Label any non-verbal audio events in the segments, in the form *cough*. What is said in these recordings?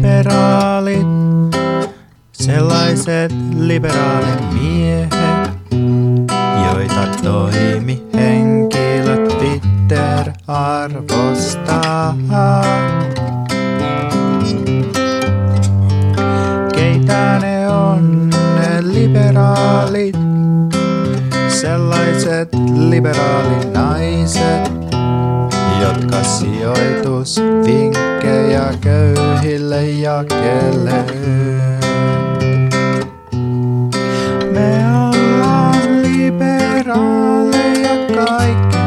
liberaalit, sellaiset liberaalit miehet, joita toimi henkilöt Twitter arvostaa. Keitä ne on ne liberaalit, sellaiset liberaalinaiset, jotka sijoitusvinkkejä köyhille jakelee. Me ollaan liberaaleja kaikki,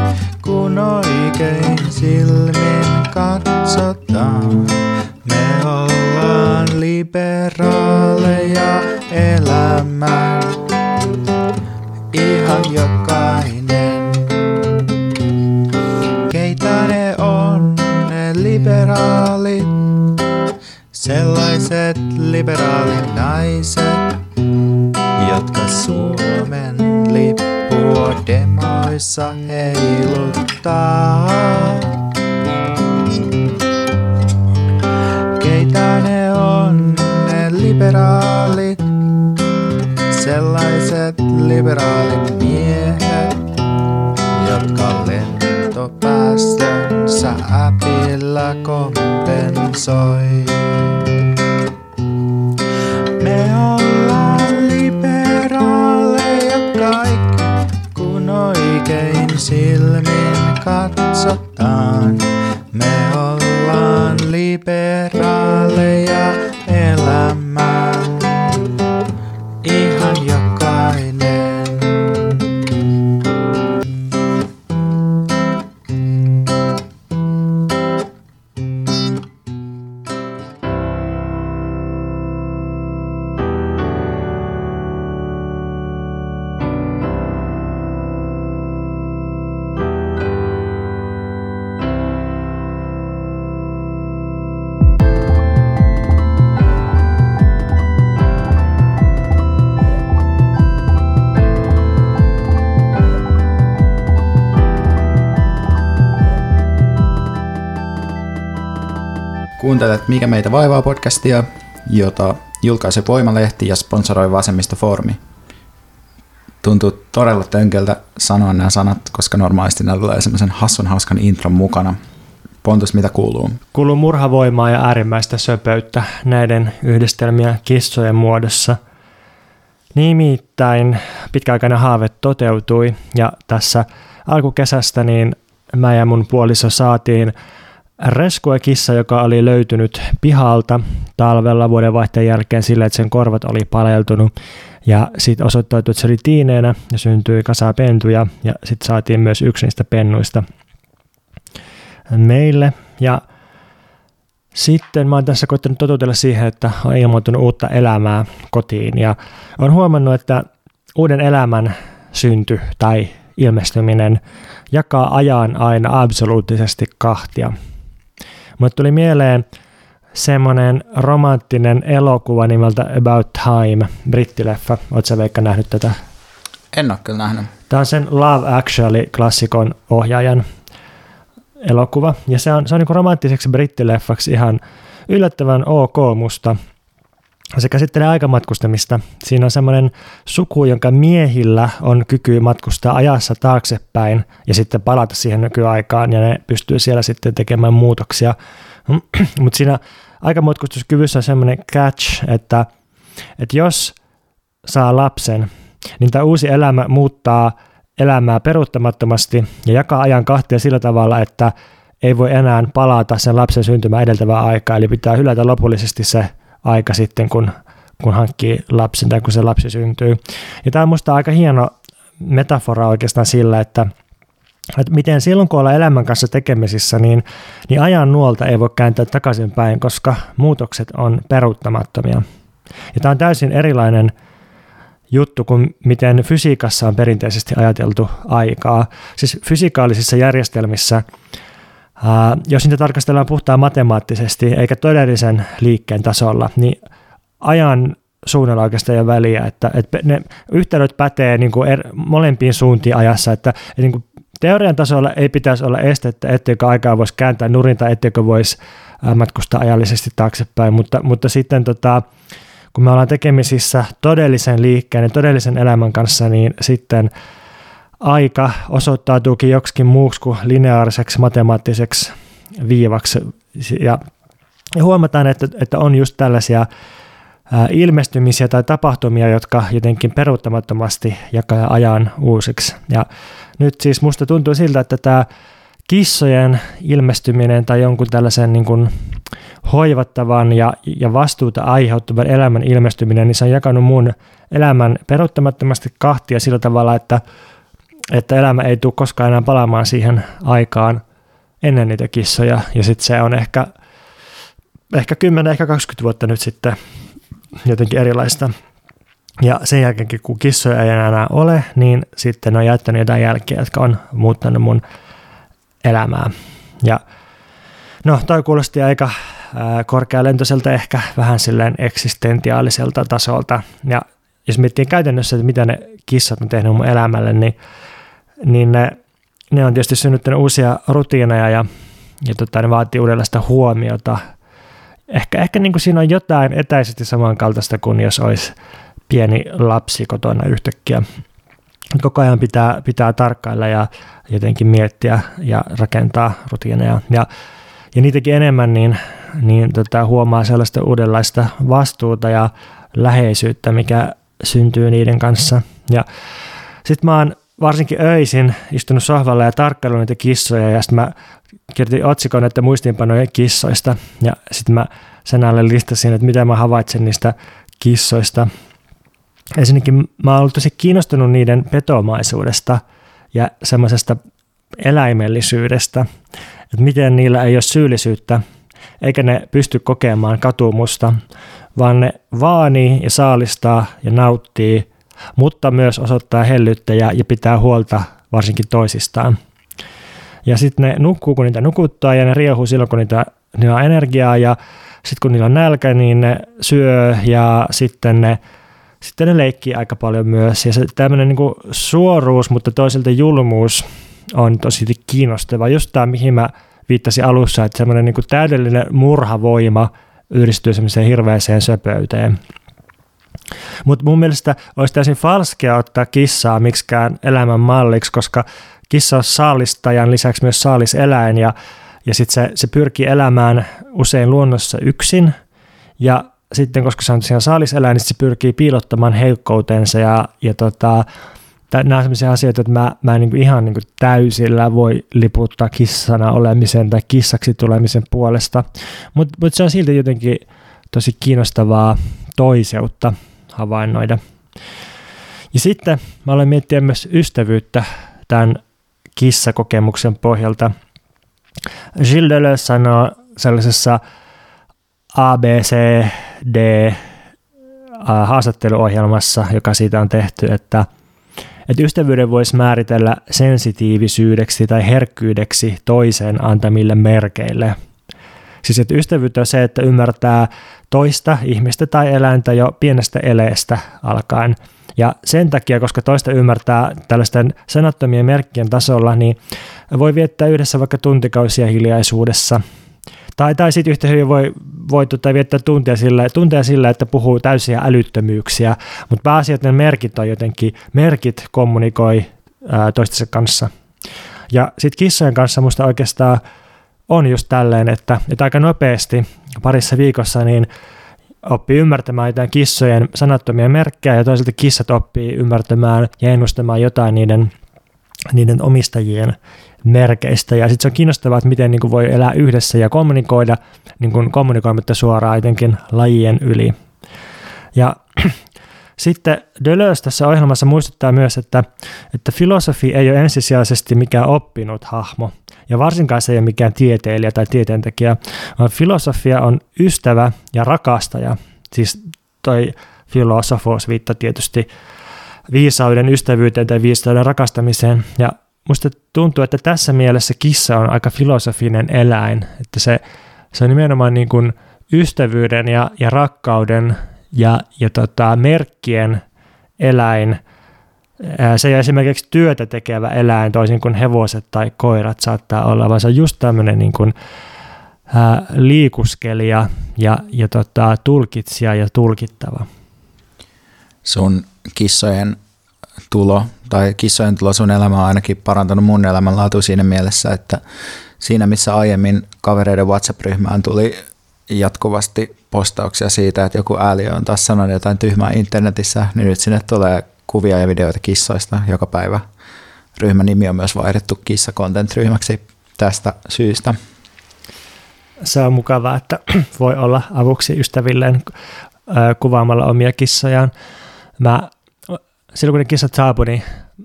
kun oikein silmin katsotaan. Me ollaan liberaaleja elämään, sellaiset liberaalinaiset, jotka Suomen lippua demoissa heiluttaa. Keitä ne on, ne liberaalit, sellaiset liberaalit miehet, jotka lentopäästönsä äpillä kompensoi. Ollaan Kuuntelet Mikä meitä vaivaa podcastia, jota julkaisee Voimalehti ja sponsoroi Vasemmistofoorumi. Tuntuu todella tönköltä sanoa nämä sanat, koska normaalisti nämä tulee semmoisen hassun hauskan intron mukana. Pontus, mitä kuuluu? Kuuluu murhavoimaa ja äärimmäistä söpöyttä näiden yhdistelmiä kissojen muodossa. Nimittäin pitkäaikainen haave toteutui ja tässä alkukesästä niin mä ja mun puoliso saatiin reskue kissa, joka oli löytynyt pihalta talvella vuodenvaihteen jälkeen sillä, että sen korvat oli paleltunut. Ja sitten osoittautui, että se oli tiineenä ja syntyi kasa pentuja ja sitten saatiin myös yksi niistä pennuista meille. Ja sitten mä oon tässä koittanut totutella siihen, että on ilmoittanut uutta elämää kotiin ja on huomannut, että uuden elämän synty tai ilmestyminen jakaa ajan aina absoluuttisesti kahtia. Mutta tuli mieleen semmoinen romanttinen elokuva nimeltä About Time, brittileffa. Oletko sä Veikka nähnyt tätä? En ole kyllä nähnyt. Tämä on sen Love Actually-klassikon ohjaajan elokuva. Ja se on, se on niin romanttiseksi brittileffaksi ihan yllättävän ok musta. Se käsittelee aikamatkustamista. Siinä on semmoinen suku, jonka miehillä on kyky matkustaa ajassa taaksepäin ja sitten palata siihen nykyaikaan ja ne pystyy siellä sitten tekemään muutoksia. *clears throat* Mutta siinä aikamatkustuskyvyssä on semmoinen catch, että, että jos saa lapsen, niin tämä uusi elämä muuttaa elämää peruuttamattomasti ja jakaa ajan kahtia sillä tavalla, että ei voi enää palata sen lapsen syntymään edeltävää aikaa, eli pitää hylätä lopullisesti se aika sitten, kun, kun hankkii lapsen tai kun se lapsi syntyy. Ja tämä on minusta aika hieno metafora oikeastaan sillä, että, että miten silloin kun ollaan elämän kanssa tekemisissä, niin, niin ajan nuolta ei voi kääntää takaisinpäin, koska muutokset on peruuttamattomia. Ja tämä on täysin erilainen juttu kuin miten fysiikassa on perinteisesti ajateltu aikaa. Siis fysikaalisissa järjestelmissä Uh, jos niitä tarkastellaan puhtaan matemaattisesti eikä todellisen liikkeen tasolla, niin ajan suunnalla oikeastaan ei väliä, että, että ne yhteydet pätee niin kuin er, molempiin suuntiin ajassa, että, että niin kuin teorian tasolla ei pitäisi olla estettä, etteikö aikaa voisi kääntää nurin tai etteikö voisi matkustaa ajallisesti taaksepäin, mutta, mutta sitten tota, kun me ollaan tekemisissä todellisen liikkeen ja todellisen elämän kanssa, niin sitten aika osoittautuukin joksikin muuksi kuin lineaariseksi matemaattiseksi viivaksi. Ja, huomataan, että, että on just tällaisia ilmestymisiä tai tapahtumia, jotka jotenkin peruuttamattomasti jakaa ajan uusiksi. Ja nyt siis musta tuntuu siltä, että tämä kissojen ilmestyminen tai jonkun tällaisen niin kuin hoivattavan ja, ja vastuuta aiheuttavan elämän ilmestyminen, niin se on jakanut mun elämän peruuttamattomasti kahtia sillä tavalla, että, että elämä ei tule koskaan enää palaamaan siihen aikaan ennen niitä kissoja. Ja sitten se on ehkä, ehkä 10, ehkä 20 vuotta nyt sitten jotenkin erilaista. Ja sen jälkeen, kun kissoja ei enää ole, niin sitten on jättänyt jotain jälkeä, jotka on muuttanut mun elämää. Ja no, toi kuulosti aika korkealentoiselta, ehkä vähän silleen eksistentiaaliselta tasolta. Ja jos miettii käytännössä, että mitä ne kissat on tehnyt mun elämälle, niin, niin ne, ne on tietysti synnyttänyt uusia rutiineja ja, ja tota, ne vaatii uudenlaista huomiota. Ehkä, ehkä niin kuin siinä on jotain etäisesti samankaltaista kuin jos olisi pieni lapsi kotona yhtäkkiä. Koko ajan pitää, pitää tarkkailla ja jotenkin miettiä ja rakentaa rutiineja. Ja, ja niitäkin enemmän, niin, niin tota, huomaa sellaista uudenlaista vastuuta ja läheisyyttä, mikä syntyy niiden kanssa. Ja sitten mä oon varsinkin öisin istunut sohvalla ja tarkkaillut niitä kissoja ja sitten mä kirjoitin otsikon, että muistiinpanoja kissoista ja sitten mä sen alle listasin, että mitä mä havaitsen niistä kissoista. Ensinnäkin mä oon ollut tosi kiinnostunut niiden petomaisuudesta ja semmoisesta eläimellisyydestä, että miten niillä ei ole syyllisyyttä, eikä ne pysty kokemaan katumusta, vaan ne vaanii ja saalistaa ja nauttii, mutta myös osoittaa hellyyttä ja, pitää huolta varsinkin toisistaan. Ja sitten ne nukkuu, kun niitä nukuttaa ja ne riehuu silloin, kun niitä, niillä on energiaa ja sitten kun niillä on nälkä, niin ne syö ja sitten ne sitten ne leikkii aika paljon myös. Ja tämmöinen niin suoruus, mutta toisaalta julmuus on tosi kiinnostava. Just tämä, mihin mä viittasin alussa, että semmoinen niin täydellinen murhavoima yhdistyy semmoiseen hirveäseen söpöyteen. Mutta mun mielestä olisi täysin falskea ottaa kissaa miksikään elämän malliksi, koska kissa on saalistajan lisäksi myös saaliseläin ja, ja sitten se, se pyrkii elämään usein luonnossa yksin. Ja sitten, koska se on tosiaan saaliseläin, niin se pyrkii piilottamaan heikkoutensa ja, ja tota, nämä on sellaisia asioita, että mä, mä en niin ihan niin täysillä voi liputtaa kissana olemisen tai kissaksi tulemisen puolesta, mutta mut se on silti jotenkin tosi kiinnostavaa toiseutta havainnoida. Ja sitten mä olen miettiä myös ystävyyttä tämän kissakokemuksen pohjalta. Gilles Deleuze sanoo sellaisessa ABCD haastatteluohjelmassa, joka siitä on tehty, että, että ystävyyden voisi määritellä sensitiivisyydeksi tai herkkyydeksi toisen antamille merkeille. Siis että ystävyyttä on se, että ymmärtää toista ihmistä tai eläintä jo pienestä eleestä alkaen. Ja sen takia, koska toista ymmärtää tällaisten sanattomien merkkien tasolla, niin voi viettää yhdessä vaikka tuntikausia hiljaisuudessa – tai, tai sitten yhtä hyvin voi, voi tota, viettää tuntia sillä, tuntia sillä, että puhuu täysiä älyttömyyksiä, mutta pääasiat ne merkit on jotenkin, merkit kommunikoi ää, toistensa kanssa. Ja sitten kissojen kanssa musta oikeastaan on just tälleen, että, että aika nopeasti parissa viikossa niin oppii ymmärtämään jotain kissojen sanattomia merkkejä ja toisaalta kissat oppii ymmärtämään ja ennustamaan jotain niiden, niiden omistajien merkeistä. Ja sitten se on kiinnostavaa, että miten niin kuin voi elää yhdessä ja kommunikoida niin kuin kommunikoimatta suoraan jotenkin lajien yli. Ja sitten Deleuze tässä ohjelmassa muistuttaa myös, että, että filosofi ei ole ensisijaisesti mikään oppinut hahmo, ja varsinkaan se ei ole mikään tieteilijä tai tieteentekijä, vaan filosofia on ystävä ja rakastaja. Siis toi filosofos viittaa tietysti viisauden ystävyyteen tai viisauden rakastamiseen, ja musta tuntuu, että tässä mielessä kissa on aika filosofinen eläin, että se, se on nimenomaan niin kuin ystävyyden ja, ja rakkauden ja, ja tota, merkkien eläin se ei esimerkiksi työtä tekevä eläin toisin kuin hevoset tai koirat saattaa olla, vaan se on just tämmöinen niin kuin, ää, liikuskelija ja, ja tota, tulkitsija ja tulkittava. Sun kissojen tulo tai kissojen tulo sun elämä on ainakin parantanut mun elämänlaatu siinä mielessä, että siinä missä aiemmin kavereiden WhatsApp-ryhmään tuli jatkuvasti postauksia siitä, että joku ääli on taas sanonut jotain tyhmää internetissä, niin nyt sinne tulee kuvia ja videoita kissoista joka päivä. Ryhmän nimi on myös vaihdettu kissa content-ryhmäksi tästä syystä. Se on mukavaa, että *clears throat* voi olla avuksi ystävilleen kuvaamalla omia kissojaan. Mä, silloin kun ne kissat saapui, niin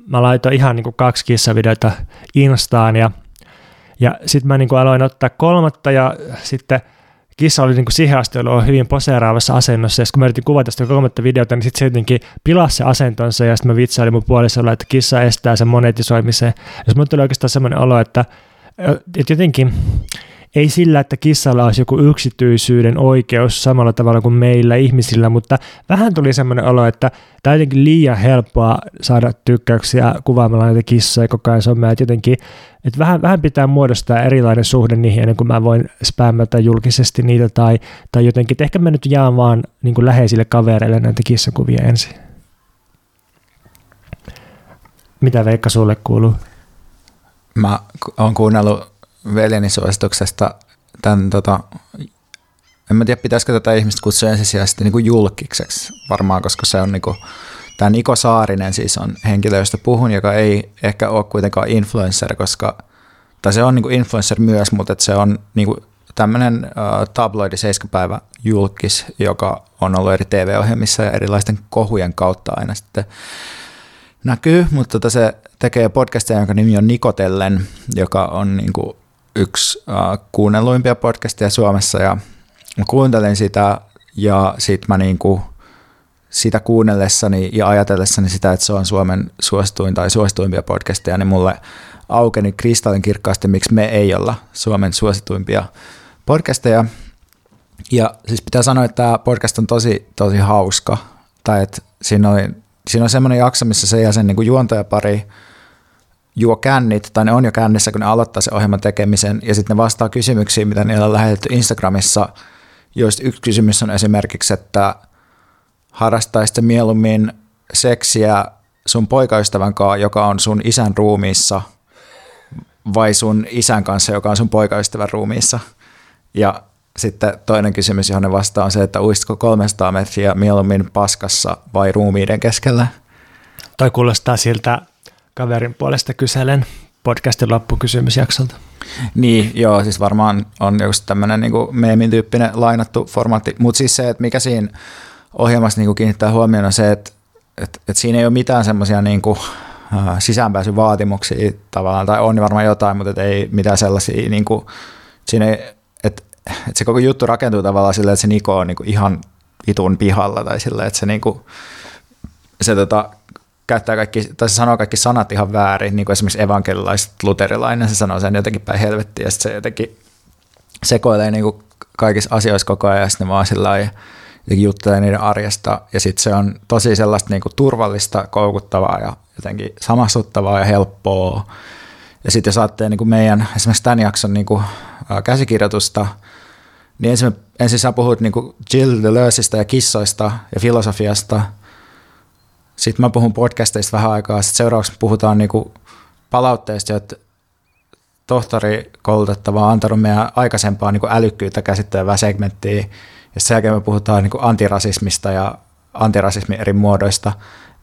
mä laitoin ihan niin kuin kaksi kissavideota Instaan ja, ja sitten mä niin kuin aloin ottaa kolmatta ja sitten – kissa oli niin kuin siihen asti ollut hyvin poseeraavassa asennossa, ja kun mä yritin kuvata sitä kolmatta videota, niin sitten se jotenkin pilasi se asentonsa, ja sitten mä vitsailin mun puolisolla, että kissa estää sen monetisoimisen. Jos mulle tuli oikeastaan semmoinen olo, että, että jotenkin ei sillä, että kissalla olisi joku yksityisyyden oikeus samalla tavalla kuin meillä ihmisillä, mutta vähän tuli semmoinen olo, että tämä on jotenkin liian helppoa saada tykkäyksiä kuvaamalla näitä kissoja koko ajan somea, että jotenkin, että vähän, vähän pitää muodostaa erilainen suhde niihin ennen kuin mä voin spämmätä julkisesti niitä tai, tai jotenkin, että ehkä mä nyt jaan vaan niin kuin läheisille kavereille näitä kissakuvia ensin. Mitä Veikka sulle kuuluu? Mä oon kuunnellut veljeni suosituksesta tämän, tota, en mä tiedä pitäisikö tätä ihmistä kutsua ensisijaisesti niin kuin julkikseksi varmaan, koska se on niin kuin, tämä Niko Saarinen siis on henkilö, josta puhun, joka ei ehkä ole kuitenkaan influencer, koska, tai se on niin kuin influencer myös, mutta se on niin kuin tämmöinen uh, tabloidi 7 päivä julkis, joka on ollut eri TV-ohjelmissa ja erilaisten kohujen kautta aina sitten näkyy, mutta tota se tekee podcastia, jonka nimi on Nikotellen, joka on niin kuin yksi uh, kuunnelluimpia podcasteja Suomessa ja mä kuuntelin sitä ja sit mä niinku sitä kuunnellessani ja ajatellessani sitä, että se on Suomen suosituin tai suosituimpia podcasteja, niin mulle aukeni kristallin kirkkaasti, miksi me ei olla Suomen suosituimpia podcasteja. Ja siis pitää sanoa, että tämä podcast on tosi, tosi hauska. Tai että siinä, oli, siinä on semmoinen jakso, missä se ja sen niin juontajapari – juo kännit, tai ne on jo kännissä, kun ne aloittaa se ohjelman tekemisen, ja sitten ne vastaa kysymyksiin, mitä niillä on lähetetty Instagramissa, joista yksi kysymys on esimerkiksi, että harrastaisitte mieluummin seksiä sun poikaystävän kanssa, joka on sun isän ruumiissa, vai sun isän kanssa, joka on sun poikaystävän ruumiissa. Ja sitten toinen kysymys, johon ne vastaa, on se, että uistiko 300 metriä mieluummin paskassa vai ruumiiden keskellä? Toi kuulostaa siltä kaverin puolesta kyselen podcastin loppukysymysjaksolta. Niin, joo, siis varmaan on joku tämmöinen niin meemin tyyppinen lainattu formaatti, mutta siis se, että mikä siinä ohjelmassa niin kiinnittää huomioon on se, että, että, että siinä ei ole mitään semmoisia niin sisäänpääsyvaatimuksia tavallaan, tai on varmaan jotain, mutta ei mitään sellaisia, niin kuin, siinä ei, että, että se koko juttu rakentuu tavallaan silleen, että se Niko on niin kuin ihan vitun pihalla, tai silleen, että se, niin kuin, se tota, käyttää kaikki, tai se sanoo kaikki sanat ihan väärin, niin kuin esimerkiksi evankelilaiset luterilainen, se sanoo sen jotenkin päin helvettiä, ja sitten se jotenkin sekoilee niin kuin kaikissa asioissa koko ajan, ja sitten vaan sillä jotenkin juttelee niiden arjesta, ja sitten se on tosi sellaista niin kuin turvallista, koukuttavaa ja jotenkin samastuttavaa ja helppoa. Ja sitten jos ajattelee niin kuin meidän esimerkiksi tämän jakson niin kuin, käsikirjoitusta, niin ensin, ensin sä puhut niin kuin Jill Deleuzeista ja kissoista ja filosofiasta – sitten mä puhun podcasteista vähän aikaa, sitten seuraavaksi puhutaan niinku palautteista, että tohtori koulutettava on antanut meidän aikaisempaa niinku älykkyyttä käsittelevää segmenttiä, ja sen jälkeen me puhutaan niinku antirasismista ja antirasismin eri muodoista,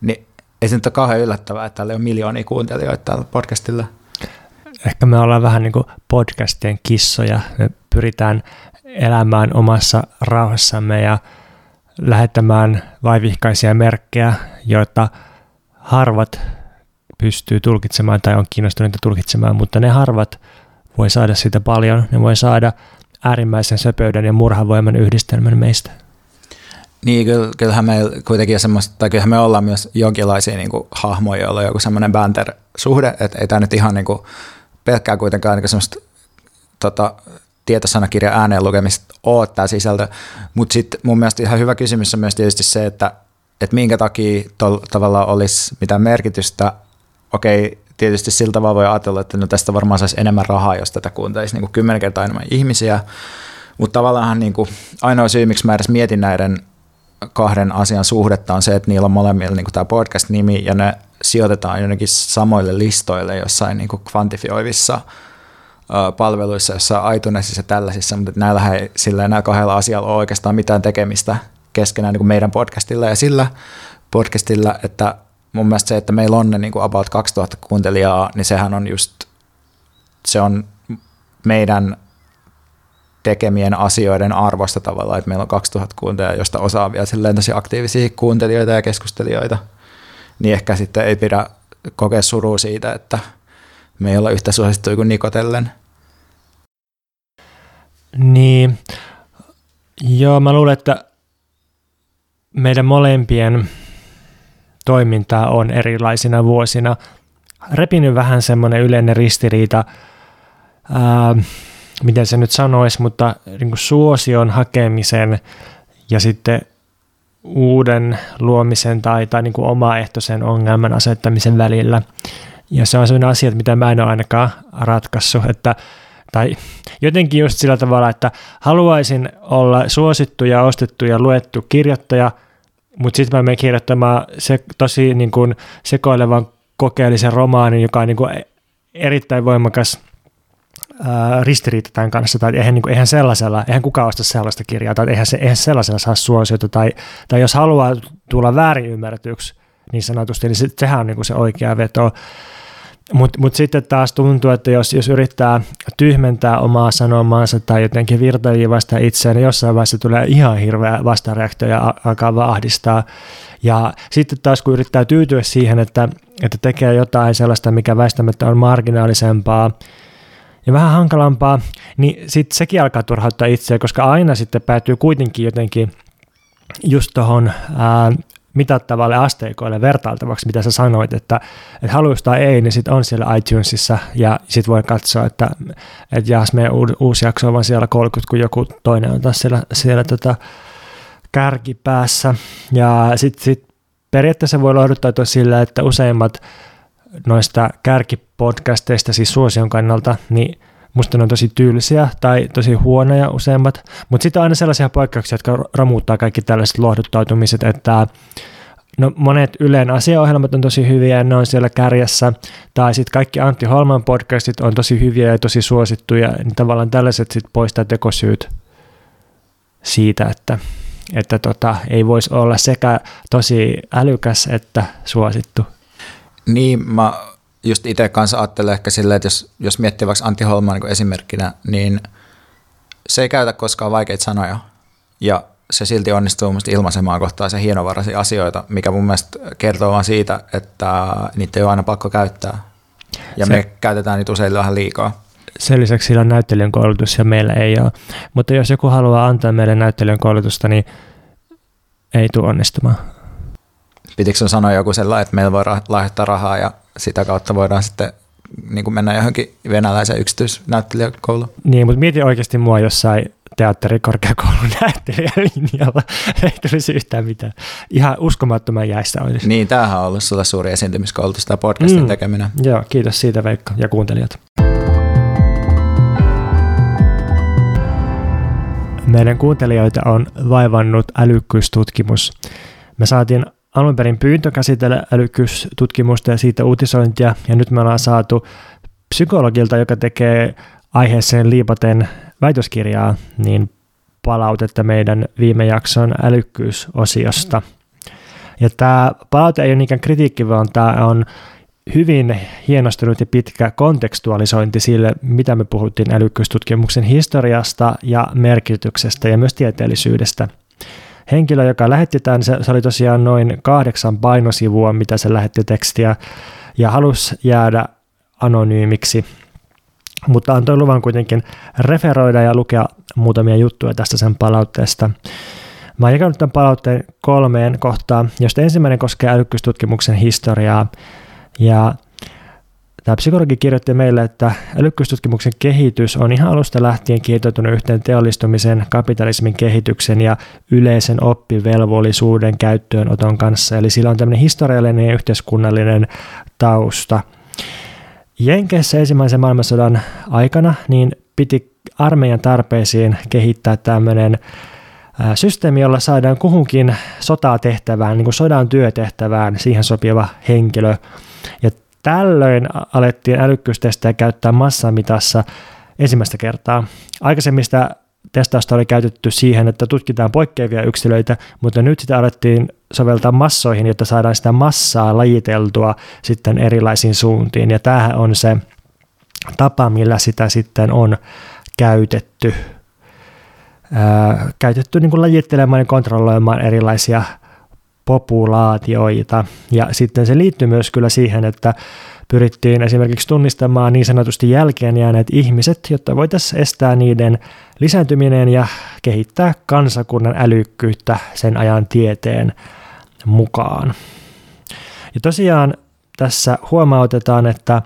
niin ei se nyt ole kauhean yllättävää, että täällä on miljoonia kuuntelijoita tällä podcastilla. Ehkä me ollaan vähän niin kuin podcastien kissoja. Me pyritään elämään omassa rauhassamme ja lähettämään vaivihkaisia merkkejä, joita harvat pystyy tulkitsemaan tai on kiinnostuneita tulkitsemaan, mutta ne harvat voi saada sitä paljon. Ne voi saada äärimmäisen söpöyden ja murhavoiman yhdistelmän meistä. Niin, kyllähän me kuitenkin semmoista, tai kyllähän me ollaan myös jonkinlaisia niin kuin, hahmoja, joilla on joku semmoinen banter-suhde, että ei tämä nyt ihan niin kuin, pelkkää kuitenkaan niin semmoista tota, tietosanakirja ääneen lukemista ole tämä sisältö, mutta sitten mun mielestä ihan hyvä kysymys on myös tietysti se, että että minkä takia tol, tavallaan olisi mitään merkitystä. Okei, tietysti sillä tavalla voi ajatella, että no tästä varmaan saisi enemmän rahaa, jos tätä kuuntelisi niin kuin kymmenen kertaa enemmän ihmisiä, mutta tavallaan niin ainoa syy, miksi mä edes mietin näiden kahden asian suhdetta on se, että niillä on molemmilla niin kuin tämä podcast-nimi ja ne sijoitetaan jonnekin samoille listoille jossain niin kuin kvantifioivissa palveluissa, jossa iTunesissa ja tällaisissa, mutta näillä ei sillä näillä kahdella asialla ole oikeastaan mitään tekemistä keskenään niin kuin meidän podcastilla ja sillä podcastilla, että mun mielestä se, että meillä on ne niin kuin about 2000 kuuntelijaa, niin sehän on just, se on meidän tekemien asioiden arvosta tavallaan, että meillä on 2000 kuuntelijaa, josta osaa vielä silleen tosi aktiivisia kuuntelijoita ja keskustelijoita, niin ehkä sitten ei pidä kokea surua siitä, että me ei olla yhtä suosittuja kuin Nikotellen. Niin, joo, mä luulen, että meidän molempien toimintaa on erilaisina vuosina repinyt vähän semmoinen yleinen ristiriita, ää, miten se nyt sanoisi, mutta niin kuin suosion hakemisen ja sitten uuden luomisen tai, tai niin kuin omaehtoisen ongelman asettamisen välillä. Ja se on sellainen asia, mitä mä en ole ainakaan ratkaissut, että tai jotenkin just sillä tavalla, että haluaisin olla suosittu ja ostettu ja luettu kirjoittaja, mutta sitten mä menen kirjoittamaan se tosi niin kuin sekoilevan kokeellisen romaanin, joka on niin kuin erittäin voimakas ää, ristiriita tämän kanssa, tai eihän, niin kuin, eihän sellaisella, eihän kukaan osta sellaista kirjaa, tai eihän, se, eihän sellaisella saa suosiota, tai, tai jos haluaa tulla väärin ymmärretyksi niin sanotusti, niin se, sehän on niin kuin se oikea veto. Mutta mut sitten taas tuntuu, että jos, jos yrittää tyhmentää omaa sanomaansa tai jotenkin virtaviivasta itseään, niin jossain vaiheessa tulee ihan hirveä vastareaktio ja alkaa vaan ahdistaa. Ja sitten taas kun yrittää tyytyä siihen, että, että tekee jotain sellaista, mikä väistämättä on marginaalisempaa ja vähän hankalampaa, niin sitten sekin alkaa turhauttaa itseä, koska aina sitten päätyy kuitenkin jotenkin just tuohon mitattavalle asteikoille vertailtavaksi, mitä sä sanoit, että, että haluaisi tai ei, niin sitten on siellä iTunesissa ja sitten voi katsoa, että, että jaas meidän uusi jakso on vaan siellä 30, kun joku toinen on taas siellä, siellä tota kärkipäässä. Ja sitten sit periaatteessa voi lohduttautua sillä, että useimmat noista kärkipodcasteista, siis suosion kannalta, niin musta ne on tosi tyylisiä tai tosi huonoja useimmat, mutta sitten on aina sellaisia poikkeuksia, jotka romuuttaa kaikki tällaiset lohduttautumiset, että No monet Ylen asiaohjelmat on tosi hyviä ja ne on siellä kärjessä. Tai sitten kaikki Antti Holman podcastit on tosi hyviä ja tosi suosittuja. Niin tavallaan tällaiset sitten poistaa tekosyyt siitä, että, että tota, ei voisi olla sekä tosi älykäs että suosittu. Niin, mä just itse kanssa ajattelen ehkä silleen, että jos, jos miettii vaikka Antti Holman niin esimerkkinä, niin se ei käytä koskaan vaikeita sanoja. Ja se silti onnistuu mun ilmaisemaan kohtaa se hienovaraisia asioita, mikä mun mielestä kertoo vaan siitä, että niitä ei ole aina pakko käyttää. Ja se, me käytetään niitä usein vähän liikaa. Sen lisäksi sillä on näyttelijän koulutus ja meillä ei ole. Mutta jos joku haluaa antaa meille näyttelijän koulutusta, niin ei tule onnistumaan. Pitikö sun sanoa joku sellainen, että meillä voi lahjoittaa rahaa ja sitä kautta voidaan sitten niin kuin mennä johonkin venäläisen yksityisnäyttelijäkouluun? Niin, mutta mieti oikeasti mua jossain teatterikorkeakoulun *laughs* näyttelijälinjalla. Ei tulisi yhtään mitään. Ihan uskomattoman jäistä olisi. Niin, tämähän on ollut sulla suuri esiintymiskoulutus, tämä podcastin mm. tekeminen. Joo, kiitos siitä Veikka ja kuuntelijat. Meidän kuuntelijoita on vaivannut älykkyystutkimus. Me saatiin alun perin pyyntö käsitellä älykkyystutkimusta ja siitä uutisointia, ja nyt me ollaan saatu psykologilta, joka tekee aiheeseen liipaten väitöskirjaa, niin palautetta meidän viime jakson älykkyysosiosta. Ja tämä palaute ei ole niinkään kritiikki, vaan tämä on hyvin hienostunut ja pitkä kontekstualisointi sille, mitä me puhuttiin älykkyystutkimuksen historiasta ja merkityksestä ja myös tieteellisyydestä. Henkilö, joka lähetti tämän, se, se oli tosiaan noin kahdeksan painosivua, mitä se lähetti tekstiä, ja halusi jäädä anonyymiksi – mutta antoi luvan kuitenkin referoida ja lukea muutamia juttuja tästä sen palautteesta. Mä oon jakanut tämän palautteen kolmeen kohtaan, josta ensimmäinen koskee älykkyystutkimuksen historiaa. Ja Tämä psykologi kirjoitti meille, että älykkyystutkimuksen kehitys on ihan alusta lähtien kietoutunut yhteen teollistumisen, kapitalismin kehityksen ja yleisen oppivelvollisuuden käyttöönoton kanssa. Eli sillä on tämmöinen historiallinen ja yhteiskunnallinen tausta. Jenkeissä ensimmäisen maailmansodan aikana niin piti armeijan tarpeisiin kehittää tämmöinen systeemi, jolla saadaan kuhunkin sotaa tehtävään, niin kuin sodan työtehtävään siihen sopiva henkilö. Ja tällöin alettiin älykkyystestejä käyttää massamitassa ensimmäistä kertaa. Aikaisemmista testausta oli käytetty siihen, että tutkitaan poikkeavia yksilöitä, mutta nyt sitä alettiin soveltaa massoihin, jotta saadaan sitä massaa lajiteltua sitten erilaisiin suuntiin. Ja tämähän on se tapa, millä sitä sitten on käytetty käytetty niin kuin lajittelemaan ja kontrolloimaan erilaisia populaatioita. Ja sitten se liittyy myös kyllä siihen, että pyrittiin esimerkiksi tunnistamaan niin sanotusti jälkeen jääneet ihmiset, jotta voitaisiin estää niiden lisääntyminen ja kehittää kansakunnan älykkyyttä sen ajan tieteen mukaan. Ja tosiaan tässä huomautetaan, että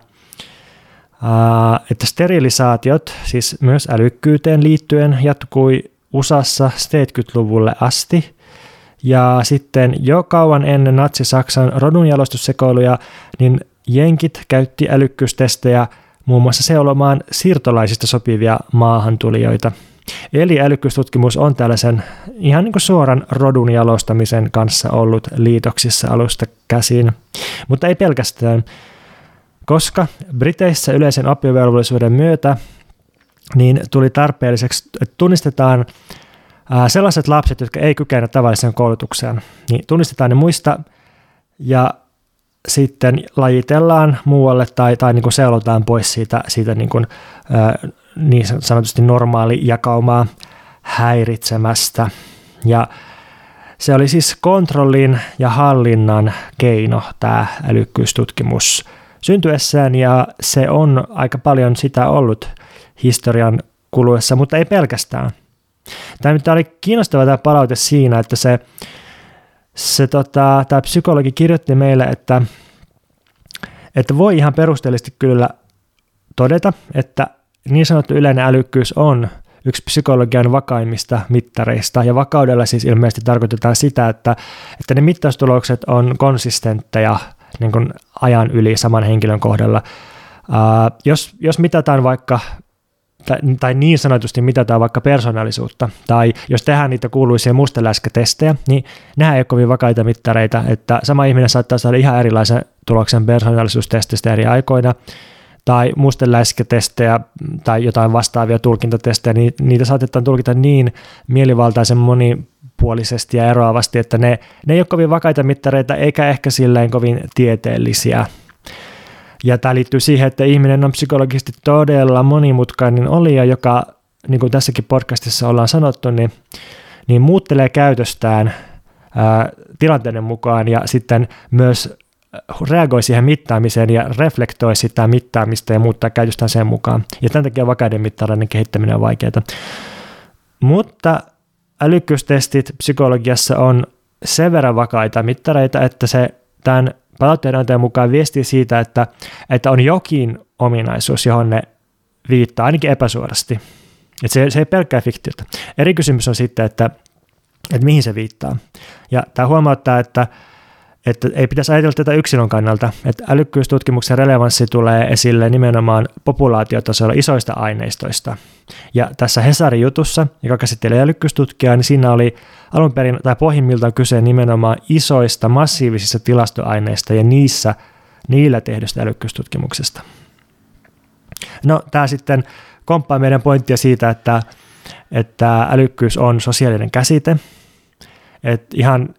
että sterilisaatiot, siis myös älykkyyteen liittyen, jatkui USAssa 70-luvulle asti. Ja sitten jo kauan ennen natsi-Saksan rodunjalostussekoiluja, niin jenkit käytti älykkyystestejä muun muassa seulomaan siirtolaisista sopivia maahantulijoita. Eli älykkyystutkimus on tällaisen ihan niin kuin suoran rodun jalostamisen kanssa ollut liitoksissa alusta käsin. Mutta ei pelkästään koska Briteissä yleisen oppivelvollisuuden myötä niin tuli tarpeelliseksi, että tunnistetaan sellaiset lapset, jotka ei kykene tavalliseen koulutukseen, niin tunnistetaan ne muista ja sitten lajitellaan muualle tai, tai niin kuin seulotaan pois siitä, siitä niin, kuin, niin sanotusti normaali jakaumaa häiritsemästä. Ja se oli siis kontrollin ja hallinnan keino tämä älykkyystutkimus syntyessään ja se on aika paljon sitä ollut historian kuluessa, mutta ei pelkästään. Tämä, tämä oli kiinnostava tämä palaute siinä, että se, se tota, tämä psykologi kirjoitti meille, että, että voi ihan perusteellisesti kyllä todeta, että niin sanottu yleinen älykkyys on yksi psykologian vakaimmista mittareista, ja vakaudella siis ilmeisesti tarkoitetaan sitä, että, että ne mittaustulokset on konsistentteja niin kuin ajan yli saman henkilön kohdalla. Uh, jos, jos mitataan vaikka tai, niin sanotusti mitataan vaikka persoonallisuutta, tai jos tehdään niitä kuuluisia musteläskätestejä, niin nehän ei ole kovin vakaita mittareita, että sama ihminen saattaa saada ihan erilaisen tuloksen persoonallisuustestistä eri aikoina, tai musteläskätestejä tai jotain vastaavia tulkintatestejä, niin niitä saatetaan tulkita niin mielivaltaisen moni puolisesti ja eroavasti, että ne, ne ei ole kovin vakaita mittareita eikä ehkä silleen kovin tieteellisiä. Ja tämä liittyy siihen, että ihminen on psykologisesti todella monimutkainen olija, joka, niin kuin tässäkin podcastissa ollaan sanottu, niin, niin muuttelee käytöstään ää, tilanteiden mukaan ja sitten myös reagoi siihen mittaamiseen ja reflektoi sitä mittaamista ja muuttaa käytöstään sen mukaan. Ja tämän takia vakaiden mittareiden kehittäminen on vaikeaa. Mutta älykkyystestit psykologiassa on sen verran vakaita mittareita, että se tämän palautteenantajan mukaan viestii siitä, että, että on jokin ominaisuus, johon ne viittaa ainakin epäsuorasti. Että se, se ei pelkkää fiktiota. Eri kysymys on sitten, että, että mihin se viittaa. Ja tämä huomauttaa, että että ei pitäisi ajatella tätä yksilön kannalta, että älykkyystutkimuksen relevanssi tulee esille nimenomaan populaatiotasolla isoista aineistoista. Ja tässä Hesarin jutussa, joka käsittelee älykkyystutkijaa, niin siinä oli alun perin tai pohjimmiltaan kyse nimenomaan isoista massiivisista tilastoaineista ja niissä, niillä tehdystä älykkyystutkimuksesta. No tämä sitten komppaa meidän pointtia siitä, että, että älykkyys on sosiaalinen käsite, että ihan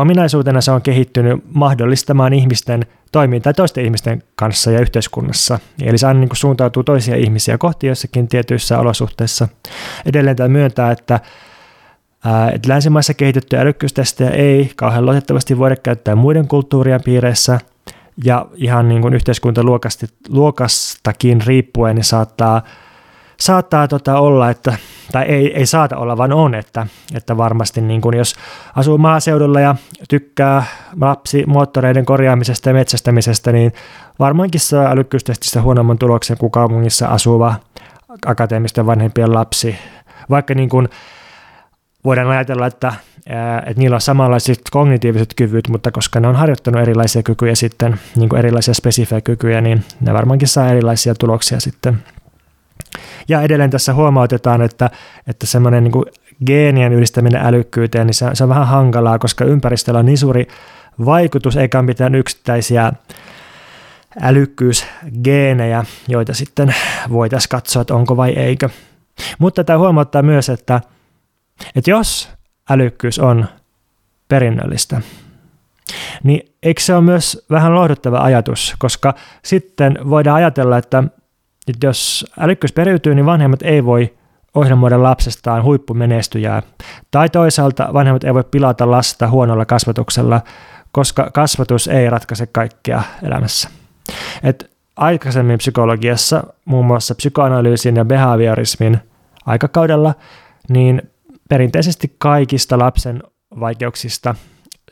ominaisuutena se on kehittynyt mahdollistamaan ihmisten toimintaa toisten ihmisten kanssa ja yhteiskunnassa. Eli se aina niin suuntautuu toisia ihmisiä kohti jossakin tietyissä olosuhteissa. Edelleen tämä myöntää, että että länsimaissa kehitettyjä älykkyystestejä ei kauhean luotettavasti voida käyttää muiden kulttuurien piireissä, ja ihan niin kuin yhteiskuntaluokastakin riippuen niin saattaa saattaa tota olla, että, tai ei, ei saata olla, vaan on, että, että varmasti niin kun jos asuu maaseudulla ja tykkää lapsi moottoreiden korjaamisesta ja metsästämisestä, niin varmaankin saa älykkyystestissä huonomman tuloksen kuin kaupungissa asuva akateemisten vanhempien lapsi. Vaikka niin kun voidaan ajatella, että, että niillä on samanlaiset kognitiiviset kyvyt, mutta koska ne on harjoittanut erilaisia kykyjä sitten, niin kuin erilaisia spesifejä kykyjä, niin ne varmaankin saa erilaisia tuloksia sitten. Ja edelleen tässä huomautetaan, että, että semmoinen niin geenien yhdistäminen älykkyyteen, niin se, se on vähän hankalaa, koska ympäristöllä on niin suuri vaikutus, eikä mitään yksittäisiä älykkyysgeenejä, joita sitten voitaisiin katsoa, että onko vai eikö. Mutta tämä huomauttaa myös, että, että jos älykkyys on perinnöllistä, niin eikö se ole myös vähän lohduttava ajatus, koska sitten voidaan ajatella, että jos älykkyys periytyy, niin vanhemmat ei voi ohjelmoida lapsestaan huippumenestyjää. Tai toisaalta vanhemmat ei voi pilata lasta huonolla kasvatuksella, koska kasvatus ei ratkaise kaikkea elämässä. Et aikaisemmin psykologiassa, muun muassa psykoanalyysin ja behaviorismin aikakaudella, niin perinteisesti kaikista lapsen vaikeuksista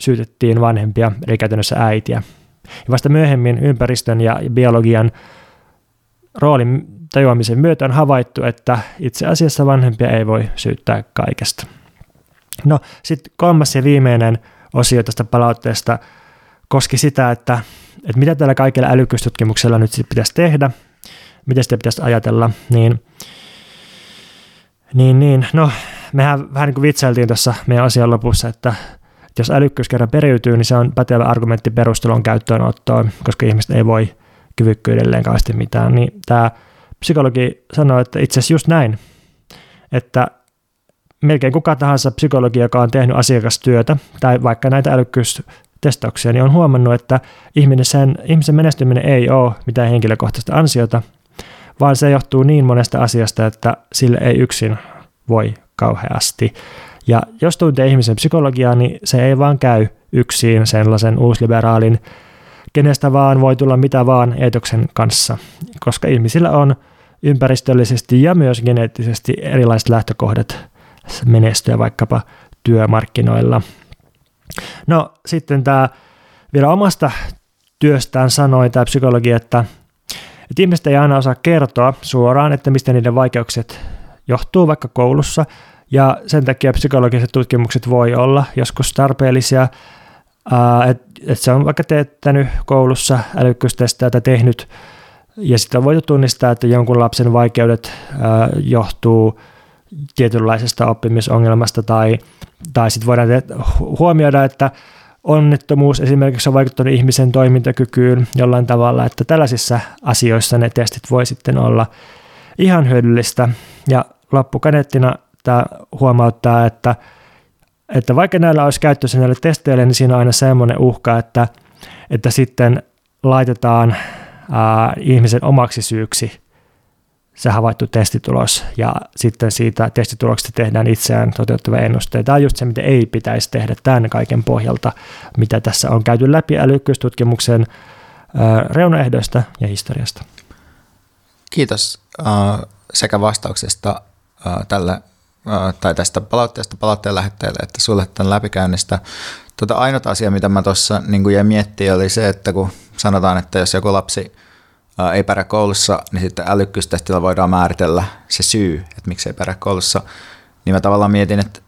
syytettiin vanhempia, eli käytännössä äitiä. Ja vasta myöhemmin ympäristön ja biologian roolin tajuamisen myötä on havaittu, että itse asiassa vanhempia ei voi syyttää kaikesta. No sitten kolmas ja viimeinen osio tästä palautteesta koski sitä, että, että mitä tällä kaikella älykkyystutkimuksella nyt sitten pitäisi tehdä, miten sitä pitäisi ajatella, niin, niin, niin no mehän vähän niin kuin vitsailtiin tuossa meidän asian lopussa, että, että jos älykkyys kerran periytyy, niin se on pätevä argumentti perustelun käyttöönottoon, koska ihmiset ei voi kyvykkyydelleen kauheasti mitään, niin tämä psykologi sanoi, että itse asiassa just näin, että melkein kuka tahansa psykologi, joka on tehnyt asiakastyötä tai vaikka näitä älykkyystestauksia, niin on huomannut, että ihminen sen, ihmisen menestyminen ei ole mitään henkilökohtaista ansiota, vaan se johtuu niin monesta asiasta, että sille ei yksin voi kauheasti. Ja jos tuntee ihmisen psykologiaa, niin se ei vaan käy yksin sellaisen uusliberaalin kenestä vaan voi tulla mitä vaan eetoksen kanssa, koska ihmisillä on ympäristöllisesti ja myös geneettisesti erilaiset lähtökohdat menestyä vaikkapa työmarkkinoilla. No sitten tämä vielä omasta työstään sanoi tämä psykologi, että, että ihmiset ei aina osaa kertoa suoraan, että mistä niiden vaikeukset johtuu vaikka koulussa, ja sen takia psykologiset tutkimukset voi olla joskus tarpeellisia, että et se on vaikka teettänyt koulussa älykkyystestejä tai tehnyt, ja sitten on voitu tunnistaa, että jonkun lapsen vaikeudet ää, johtuu tietynlaisesta oppimisongelmasta, tai, tai sitten voidaan te- huomioida, että onnettomuus esimerkiksi on vaikuttanut ihmisen toimintakykyyn jollain tavalla, että tällaisissa asioissa ne testit voi sitten olla ihan hyödyllistä. Ja loppukaneettina tämä huomauttaa, että että vaikka näillä olisi käyttössä näille testeille, niin siinä on aina semmoinen uhka, että, että sitten laitetaan ää, ihmisen omaksi syyksi se havaittu testitulos ja sitten siitä testituloksesta tehdään itseään toteuttava ennuste. Tämä on just se, mitä ei pitäisi tehdä tämän kaiken pohjalta, mitä tässä on käyty läpi älykkyystutkimuksen reunaehdoista ja historiasta. Kiitos sekä vastauksesta tälle tai tästä palautteesta palautteen lähettäjälle, että sulle tämän läpikäynnistä. Tota, ainut asia, mitä mä tuossa niin jäin miettimään, oli se, että kun sanotaan, että jos joku lapsi ei pärjää koulussa, niin sitten älykkyystestillä voidaan määritellä se syy, että miksi ei pärjää koulussa. Niin mä tavallaan mietin, että,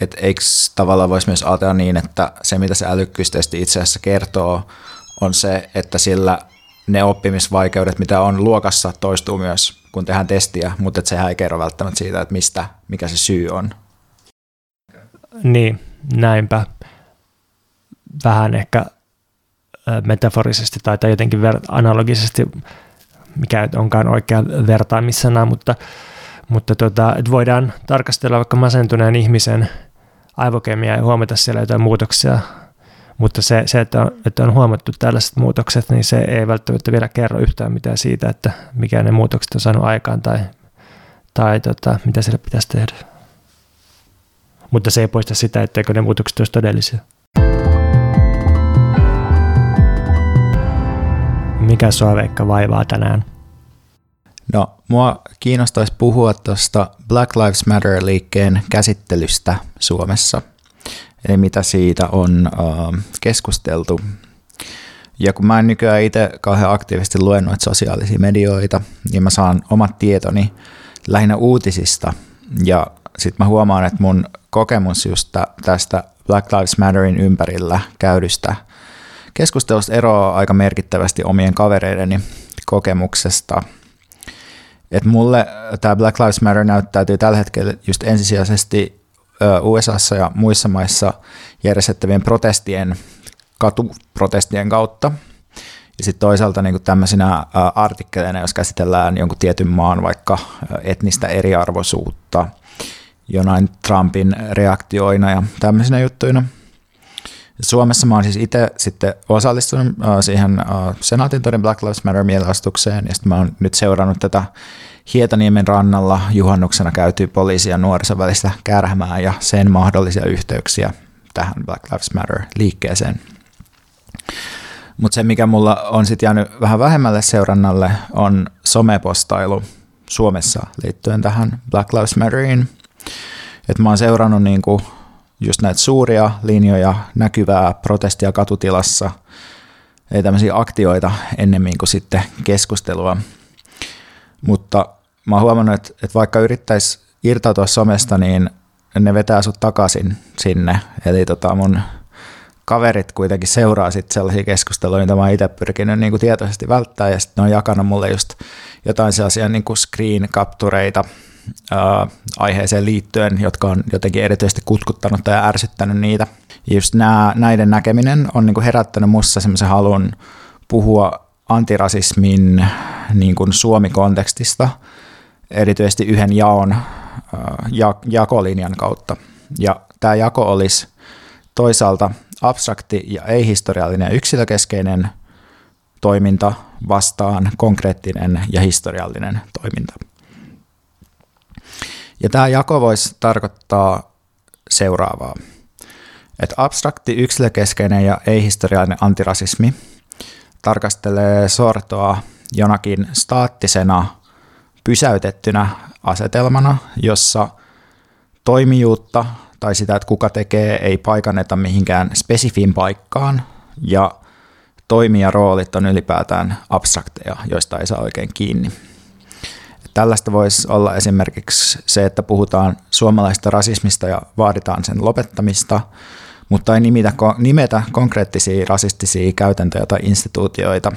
että eikö tavallaan voisi myös ajatella niin, että se mitä se älykkyystesti itse asiassa kertoo, on se, että sillä ne oppimisvaikeudet, mitä on luokassa, toistuu myös, kun tehdään testiä, mutta että sehän ei kerro välttämättä siitä, että mistä, mikä se syy on. Niin, näinpä. Vähän ehkä metaforisesti tai, jotenkin analogisesti, mikä onkaan oikea vertaamissana, mutta, mutta tota, että voidaan tarkastella vaikka masentuneen ihmisen aivokemiaa ja huomata siellä jotain muutoksia mutta se, se että, on, että on huomattu tällaiset muutokset, niin se ei välttämättä vielä kerro yhtään mitään siitä, että mikä ne muutokset on saanut aikaan tai, tai tota, mitä sille pitäisi tehdä. Mutta se ei poista sitä, etteikö ne muutokset olisi todellisia. Mikä sua Veikka vaivaa tänään? No, mua kiinnostaisi puhua tuosta Black Lives Matter-liikkeen käsittelystä Suomessa. Eli mitä siitä on uh, keskusteltu. Ja kun mä en nykyään itse kauhean aktiivisesti lue noita sosiaalisia medioita, niin mä saan omat tietoni lähinnä uutisista. Ja sitten mä huomaan, että mun kokemus just tästä Black Lives Matterin ympärillä käydystä keskustelusta eroaa aika merkittävästi omien kavereideni kokemuksesta. Et mulle tämä Black Lives Matter näyttäytyy tällä hetkellä just ensisijaisesti USAssa ja muissa maissa järjestettävien protestien, katuprotestien kautta. Ja sitten toisaalta niin tämmöisinä artikkeleina, jos käsitellään jonkun tietyn maan vaikka etnistä eriarvoisuutta, jonain Trumpin reaktioina ja tämmöisinä juttuina – Suomessa mä oon siis itse sitten osallistunut siihen Senaatin toden Black Lives Matter mielenostukseen ja sitten mä oon nyt seurannut tätä Hietaniemen rannalla juhannuksena käytyy poliisi- ja nuorison välistä kärhmää ja sen mahdollisia yhteyksiä tähän Black Lives Matter-liikkeeseen. Mutta se, mikä mulla on sitten jäänyt vähän vähemmälle seurannalle, on somepostailu Suomessa liittyen tähän Black Lives Matteriin. Et mä oon seurannut niinku just näitä suuria linjoja, näkyvää protestia katutilassa, ei tämmöisiä aktioita ennemmin kuin sitten keskustelua. Mutta mä oon huomannut, että, että vaikka yrittäisi irtautua somesta, niin ne vetää sut takaisin sinne. Eli tota mun kaverit kuitenkin seuraa sitten sellaisia keskusteluja, mitä mä oon itse pyrkinyt niin kuin tietoisesti välttää, ja sitten ne on jakanut mulle just jotain sellaisia niin kuin screen-kaptureita, ää, aiheeseen liittyen, jotka on jotenkin erityisesti kutkuttanut tai ärsyttänyt niitä. Ja just nää, näiden näkeminen on niin kuin herättänyt musta semmoisen halun puhua antirasismin niin kuin Suomi-kontekstista, erityisesti yhden jaon, ja, jakolinjan kautta. Ja tämä jako olisi toisaalta abstrakti ja ei-historiallinen ja yksilökeskeinen toiminta vastaan konkreettinen ja historiallinen toiminta. Ja tämä jako voisi tarkoittaa seuraavaa. Että abstrakti, yksilökeskeinen ja ei-historiallinen antirasismi tarkastelee sortoa jonakin staattisena, pysäytettynä asetelmana, jossa toimijuutta tai sitä, että kuka tekee, ei paikanneta mihinkään spesifiin paikkaan ja toimijaroolit on ylipäätään abstrakteja, joista ei saa oikein kiinni. Tällaista voisi olla esimerkiksi se, että puhutaan suomalaista rasismista ja vaaditaan sen lopettamista, mutta ei nimetä, nimetä konkreettisia rasistisia käytäntöjä tai instituutioita.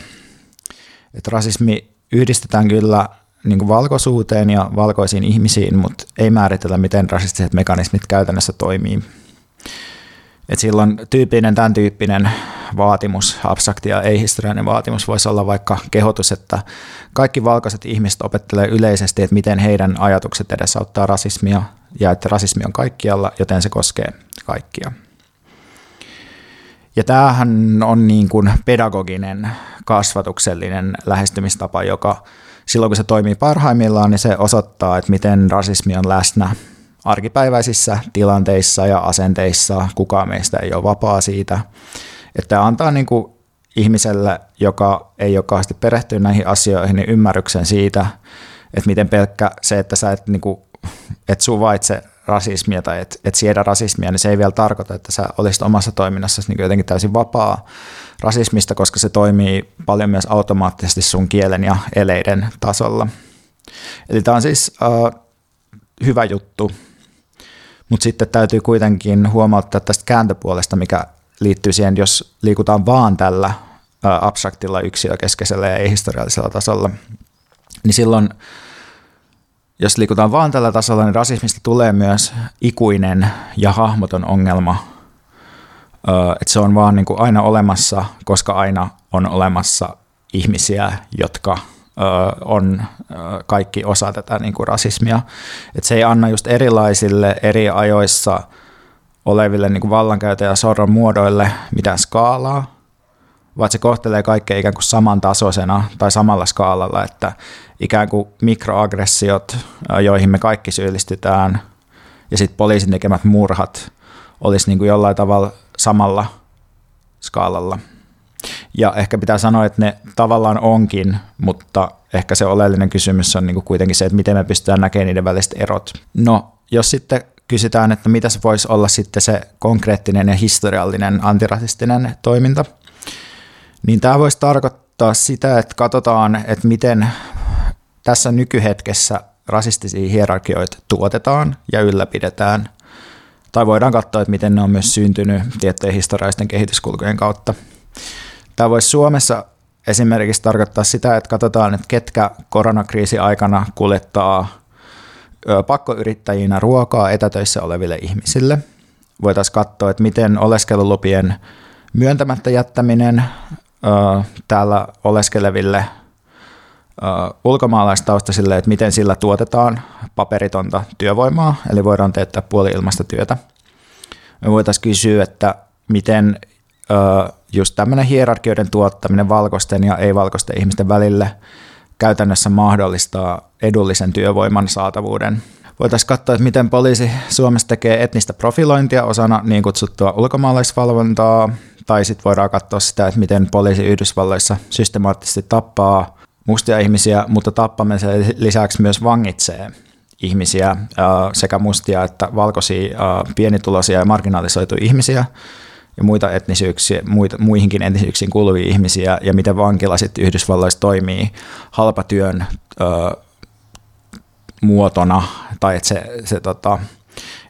Et rasismi yhdistetään kyllä niin kuin valkoisuuteen ja valkoisiin ihmisiin, mutta ei määritellä, miten rasistiset mekanismit käytännössä toimii. Et silloin tyypillinen, tämän tyyppinen vaatimus, abstrakti ja ei-historiallinen vaatimus voisi olla vaikka kehotus, että kaikki valkoiset ihmiset opettelee yleisesti, että miten heidän ajatukset edesauttaa rasismia ja että rasismi on kaikkialla, joten se koskee kaikkia. Ja tämähän on niin kuin pedagoginen, kasvatuksellinen lähestymistapa, joka silloin kun se toimii parhaimmillaan, niin se osoittaa, että miten rasismi on läsnä arkipäiväisissä tilanteissa ja asenteissa. Kukaan meistä ei ole vapaa siitä. Että antaa niin kuin ihmiselle, joka ei ole kauheasti perehtynyt näihin asioihin, niin ymmärryksen siitä, että miten pelkkä se, että sä et, niin kuin, et suvaitse rasismia tai et, et siedä rasismia, niin se ei vielä tarkoita, että sä olisit omassa toiminnassa niin jotenkin täysin vapaa rasismista, koska se toimii paljon myös automaattisesti sun kielen ja eleiden tasolla. Eli tämä on siis uh, hyvä juttu, mutta sitten täytyy kuitenkin huomauttaa tästä kääntöpuolesta, mikä liittyy siihen, jos liikutaan vaan tällä abstraktilla yksilökeskeisellä ja ei-historiallisella tasolla, niin silloin, jos liikutaan vaan tällä tasolla, niin rasismista tulee myös ikuinen ja hahmoton ongelma. Että se on vaan niin kuin aina olemassa, koska aina on olemassa ihmisiä, jotka on kaikki osa tätä niin kuin rasismia. Et se ei anna just erilaisille eri ajoissa oleville niin vallankäytön ja sorron muodoille mitään skaalaa, vaan se kohtelee kaikkea ikään kuin samantasoisena tai samalla skaalalla, että ikään kuin mikroaggressiot, joihin me kaikki syyllistytään, ja sitten poliisin tekemät murhat olisi niin kuin jollain tavalla samalla skaalalla. Ja ehkä pitää sanoa, että ne tavallaan onkin, mutta ehkä se oleellinen kysymys on niin kuin kuitenkin se, että miten me pystytään näkemään niiden väliset erot. No, jos sitten kysytään, että mitä se voisi olla sitten se konkreettinen ja historiallinen antirasistinen toiminta, niin tämä voisi tarkoittaa sitä, että katsotaan, että miten tässä nykyhetkessä rasistisia hierarkioita tuotetaan ja ylläpidetään. Tai voidaan katsoa, että miten ne on myös syntynyt tiettyjen historiallisten kehityskulkujen kautta. Tämä voisi Suomessa esimerkiksi tarkoittaa sitä, että katsotaan, että ketkä koronakriisi aikana kuljettaa pakkoyrittäjinä ruokaa etätöissä oleville ihmisille. Voitaisiin katsoa, että miten oleskelulupien myöntämättä jättäminen täällä oleskeleville ulkomaalaistaustaisille, että miten sillä tuotetaan paperitonta työvoimaa, eli voidaan teettää puoli ilmasta työtä. Me voitaisiin kysyä, että miten just tämmöinen hierarkioiden tuottaminen valkoisten ja ei-valkoisten ihmisten välille käytännössä mahdollistaa edullisen työvoiman saatavuuden. Voitaisiin katsoa, että miten poliisi Suomessa tekee etnistä profilointia osana niin kutsuttua ulkomaalaisvalvontaa, tai sitten voidaan katsoa sitä, että miten poliisi Yhdysvalloissa systemaattisesti tappaa mustia ihmisiä, mutta tappamisen lisäksi myös vangitsee ihmisiä, sekä mustia että valkoisia, pienituloisia ja marginalisoituja ihmisiä, ja muita etnisyyksiä, muita, muihinkin etnisyyksiin kuuluvia ihmisiä, ja miten vankila sitten Yhdysvalloissa toimii halpatyön ö, muotona, tai että se, se tota,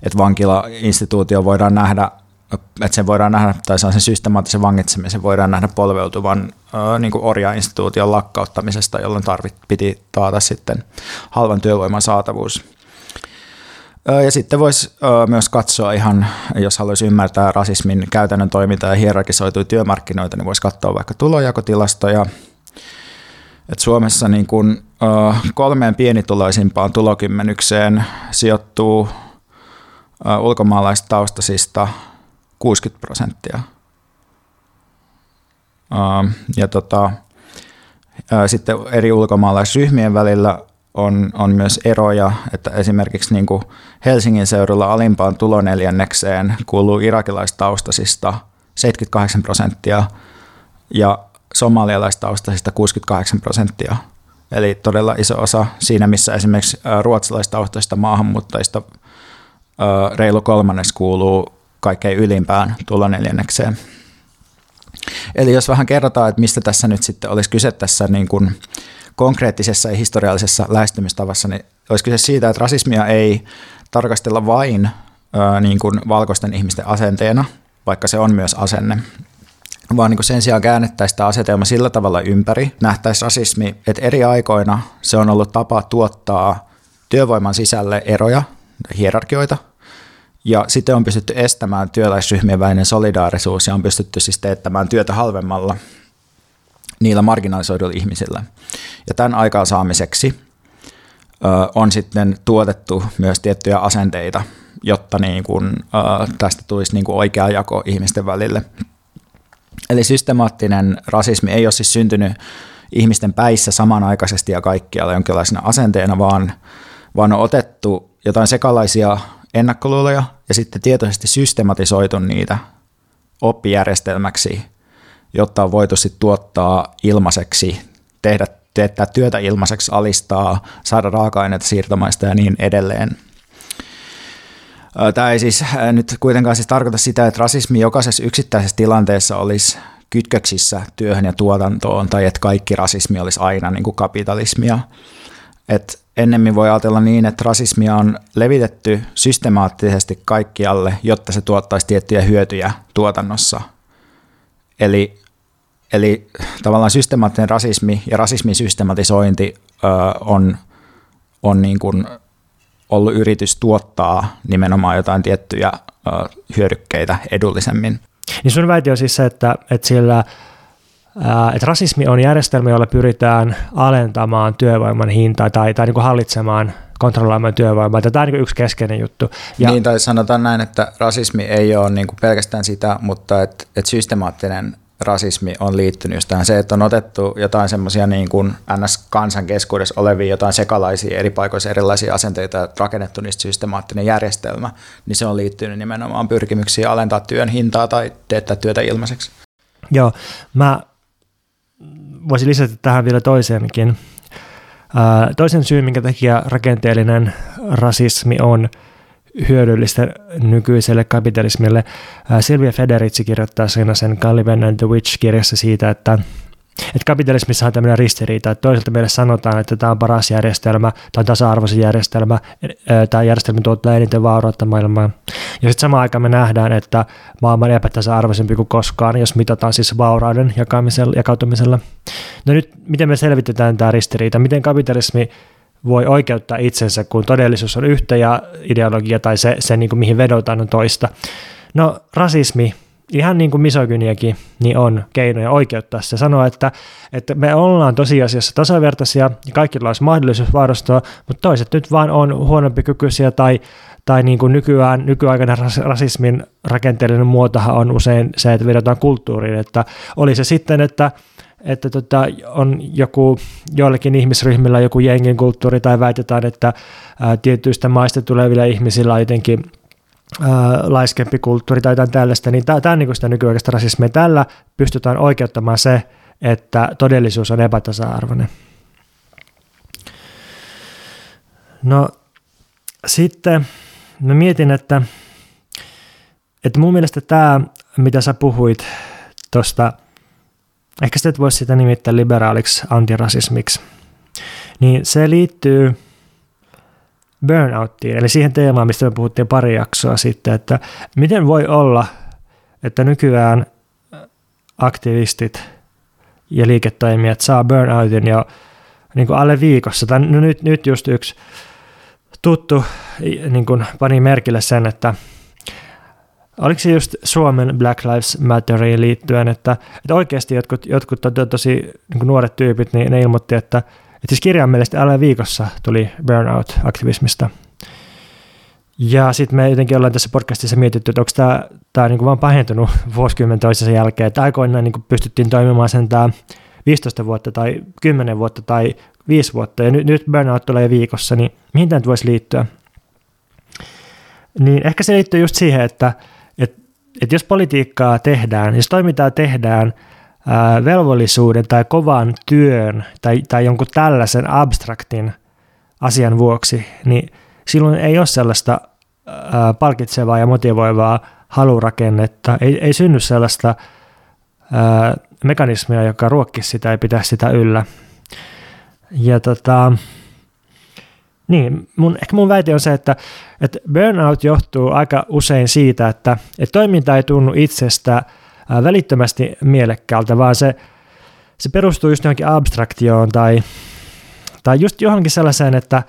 että vankila-instituutio voidaan nähdä, että sen voidaan nähdä, tai sen systemaattisen vangitsemisen voidaan nähdä polveutuvan niin orja-instituution lakkauttamisesta, jolloin tarvit, piti taata sitten halvan työvoiman saatavuus. Ja sitten voisi myös katsoa ihan, jos haluaisi ymmärtää rasismin käytännön toimintaa ja hierarkisoituja työmarkkinoita, niin voisi katsoa vaikka tulojakotilastoja. Et Suomessa niin kun, kolmeen pienituloisimpaan tulokymmenykseen sijoittuu ulkomaalaistaustaisista 60 prosenttia. Ja tota, sitten eri ulkomaalaisryhmien välillä on, on myös eroja, että esimerkiksi niin kuin Helsingin seudulla alimpaan tuloneljännekseen kuuluu irakilaistaustaisista 78 prosenttia ja somalialaistaustaisista 68 prosenttia. Eli todella iso osa siinä, missä esimerkiksi ruotsalaistaustaisista maahanmuuttajista reilu kolmannes kuuluu kaikkein ylimpään tuloneljännekseen. Eli jos vähän kerrotaan, että mistä tässä nyt sitten olisi kyse tässä niin kuin konkreettisessa ja historiallisessa lähestymistavassa, niin olisi kyse siitä, että rasismia ei tarkastella vain niin kuin valkoisten ihmisten asenteena, vaikka se on myös asenne, vaan niin kuin sen sijaan käännettäisiin sitä asetelma sillä tavalla ympäri, nähtäisiin rasismi, että eri aikoina se on ollut tapa tuottaa työvoiman sisälle eroja, hierarkioita, ja sitten on pystytty estämään työläisryhmien välinen solidaarisuus ja on pystytty siis teettämään työtä halvemmalla niillä marginalisoiduilla ihmisillä. Ja tämän aikaansaamiseksi on sitten tuotettu myös tiettyjä asenteita, jotta niin kuin, ö, tästä tulisi niin kuin oikea jako ihmisten välille. Eli systemaattinen rasismi ei ole siis syntynyt ihmisten päissä samanaikaisesti ja kaikkialla jonkinlaisena asenteena, vaan, vaan on otettu jotain sekalaisia ennakkoluuloja ja sitten tietoisesti systematisoitu niitä oppijärjestelmäksi – jotta on voitu sitten tuottaa ilmaiseksi, tehdä, teettää työtä ilmaiseksi, alistaa, saada raaka-aineita siirtomaista ja niin edelleen. Tämä ei siis nyt kuitenkaan siis tarkoita sitä, että rasismi jokaisessa yksittäisessä tilanteessa olisi kytköksissä työhön ja tuotantoon, tai että kaikki rasismi olisi aina niin kuin kapitalismia. Et ennemmin voi ajatella niin, että rasismia on levitetty systemaattisesti kaikkialle, jotta se tuottaisi tiettyjä hyötyjä tuotannossa. Eli Eli tavallaan systemaattinen rasismi ja rasismin systematisointi ö, on, on niin kuin ollut yritys tuottaa nimenomaan jotain tiettyjä ö, hyödykkeitä edullisemmin. Niin sun väite on siis se, että, että sillä että rasismi on järjestelmä, jolla pyritään alentamaan työvoiman hintaa tai, tai niin kuin hallitsemaan, kontrolloimaan työvoimaa. Tämä on niin yksi keskeinen juttu. Ja, niin, tai sanotaan näin, että rasismi ei ole niin kuin pelkästään sitä, mutta että, että systemaattinen rasismi on liittynyt just tähän. Se, että on otettu jotain semmoisia niin kuin NS-kansan keskuudessa olevia jotain sekalaisia eri paikoissa erilaisia asenteita ja rakennettu niistä systemaattinen järjestelmä, niin se on liittynyt nimenomaan pyrkimyksiin alentaa työn hintaa tai teettää työtä ilmaiseksi. Joo, mä voisin lisätä tähän vielä toiseenkin. Ää, toisen syyn, minkä takia rakenteellinen rasismi on hyödyllistä nykyiselle kapitalismille. Silvia Federici kirjoittaa siinä sen Caliban and the Witch-kirjassa siitä, että että kapitalismissa on tämmöinen ristiriita, että toisaalta meille sanotaan, että tämä on paras järjestelmä, tämä on tasa-arvoisin järjestelmä, tämä järjestelmä tuottaa eniten vaurautta maailmaan. Ja sitten samaan aikaan me nähdään, että maailma on epätasa-arvoisempi kuin koskaan, jos mitataan siis vaurauden jakautumisella. No nyt, miten me selvitetään tämä ristiriita? Miten kapitalismi voi oikeuttaa itsensä, kun todellisuus on yhtä ja ideologia tai se, se niin kuin mihin vedotaan on toista? No rasismi ihan niin kuin misogyniakin, niin on keinoja oikeuttaa se. Sanoa, että, että me ollaan tosiasiassa tasavertaisia ja kaikilla olisi mahdollisuus varustaa, mutta toiset nyt vaan on huonompi kykyisiä tai, tai niin kuin nykyään, nykyaikana rasismin rakenteellinen muotohan on usein se, että vedotaan kulttuuriin, että oli se sitten, että että tota, on joku, joillakin ihmisryhmillä joku jengin kulttuuri tai väitetään, että ää, tietyistä maista tulevilla ihmisillä on jotenkin laiskempi kulttuuri tai jotain tällaista, niin tämä on niin sitä nykyaikaista rasismia. Tällä pystytään oikeuttamaan se, että todellisuus on epätasa-arvoinen. No sitten mä mietin, että, että mun mielestä tämä, mitä sä puhuit tuosta, ehkä sitä voisi sitä nimittää liberaaliksi antirasismiksi, niin se liittyy – burnouttiin, eli siihen teemaan, mistä me puhuttiin pari jaksoa sitten, että miten voi olla, että nykyään aktivistit ja liiketoimijat saa burnoutin jo niin kuin alle viikossa. Tai no nyt, nyt just yksi tuttu niin kuin pani merkille sen, että oliko se just Suomen Black Lives Matteriin liittyen, että, että oikeasti jotkut, jotkut to, tosi niin kuin nuoret tyypit, niin ne ilmoitti, että et siis kirjaimellisesti alle viikossa tuli burnout-aktivismista. Ja sitten me jotenkin ollaan tässä podcastissa mietitty, että onko tämä, tämä niin vaan pahentunut *laughs* vuosikymmen toisensa jälkeen, että aikoinaan niin pystyttiin toimimaan sen tämä 15 vuotta tai 10 vuotta tai 5 vuotta, ja nyt, nyt burnout tulee viikossa, niin mihin tämä voisi liittyä? Niin ehkä se liittyy just siihen, että, että, että jos politiikkaa tehdään, jos toimintaa tehdään – velvollisuuden tai kovan työn tai, tai jonkun tällaisen abstraktin asian vuoksi, niin silloin ei ole sellaista ää, palkitsevaa ja motivoivaa halurakennetta, ei, ei synny sellaista ää, mekanismia, joka ruokkisi sitä ja pitäisi sitä yllä. Ja tota, niin, mun, ehkä mun väite on se, että, että burnout johtuu aika usein siitä, että, että toiminta ei tunnu itsestä – välittömästi mielekkäältä, vaan se, se perustuu just johonkin abstraktioon tai, tai just johonkin sellaiseen, että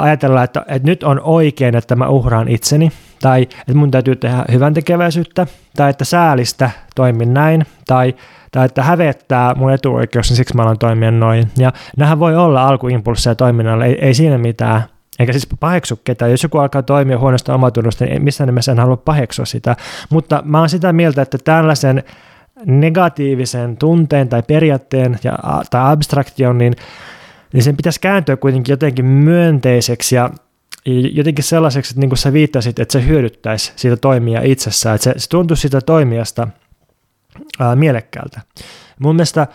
ajatellaan, että, että nyt on oikein, että mä uhraan itseni, tai että mun täytyy tehdä hyvän tekeväisyyttä, tai että säälistä toimin näin, tai, tai että hävettää mun etuoikeus, niin siksi mä alan toimia noin. Ja nämähän voi olla alkuimpulsseja toiminnalle, ei, ei siinä mitään. Eikä siis paheksu ketään. Jos joku alkaa toimia huonosta omatunnosta, niin missään nimessä en halua paheksua sitä. Mutta mä oon sitä mieltä, että tällaisen negatiivisen tunteen tai periaatteen ja, tai abstraktion, niin, niin sen pitäisi kääntyä kuitenkin jotenkin myönteiseksi ja jotenkin sellaiseksi, että niin kuin sä viittasit, että se hyödyttäisi siitä toimia itsessään, että se, se tuntuisi siitä toimijasta ää, mielekkäältä. Mun mielestä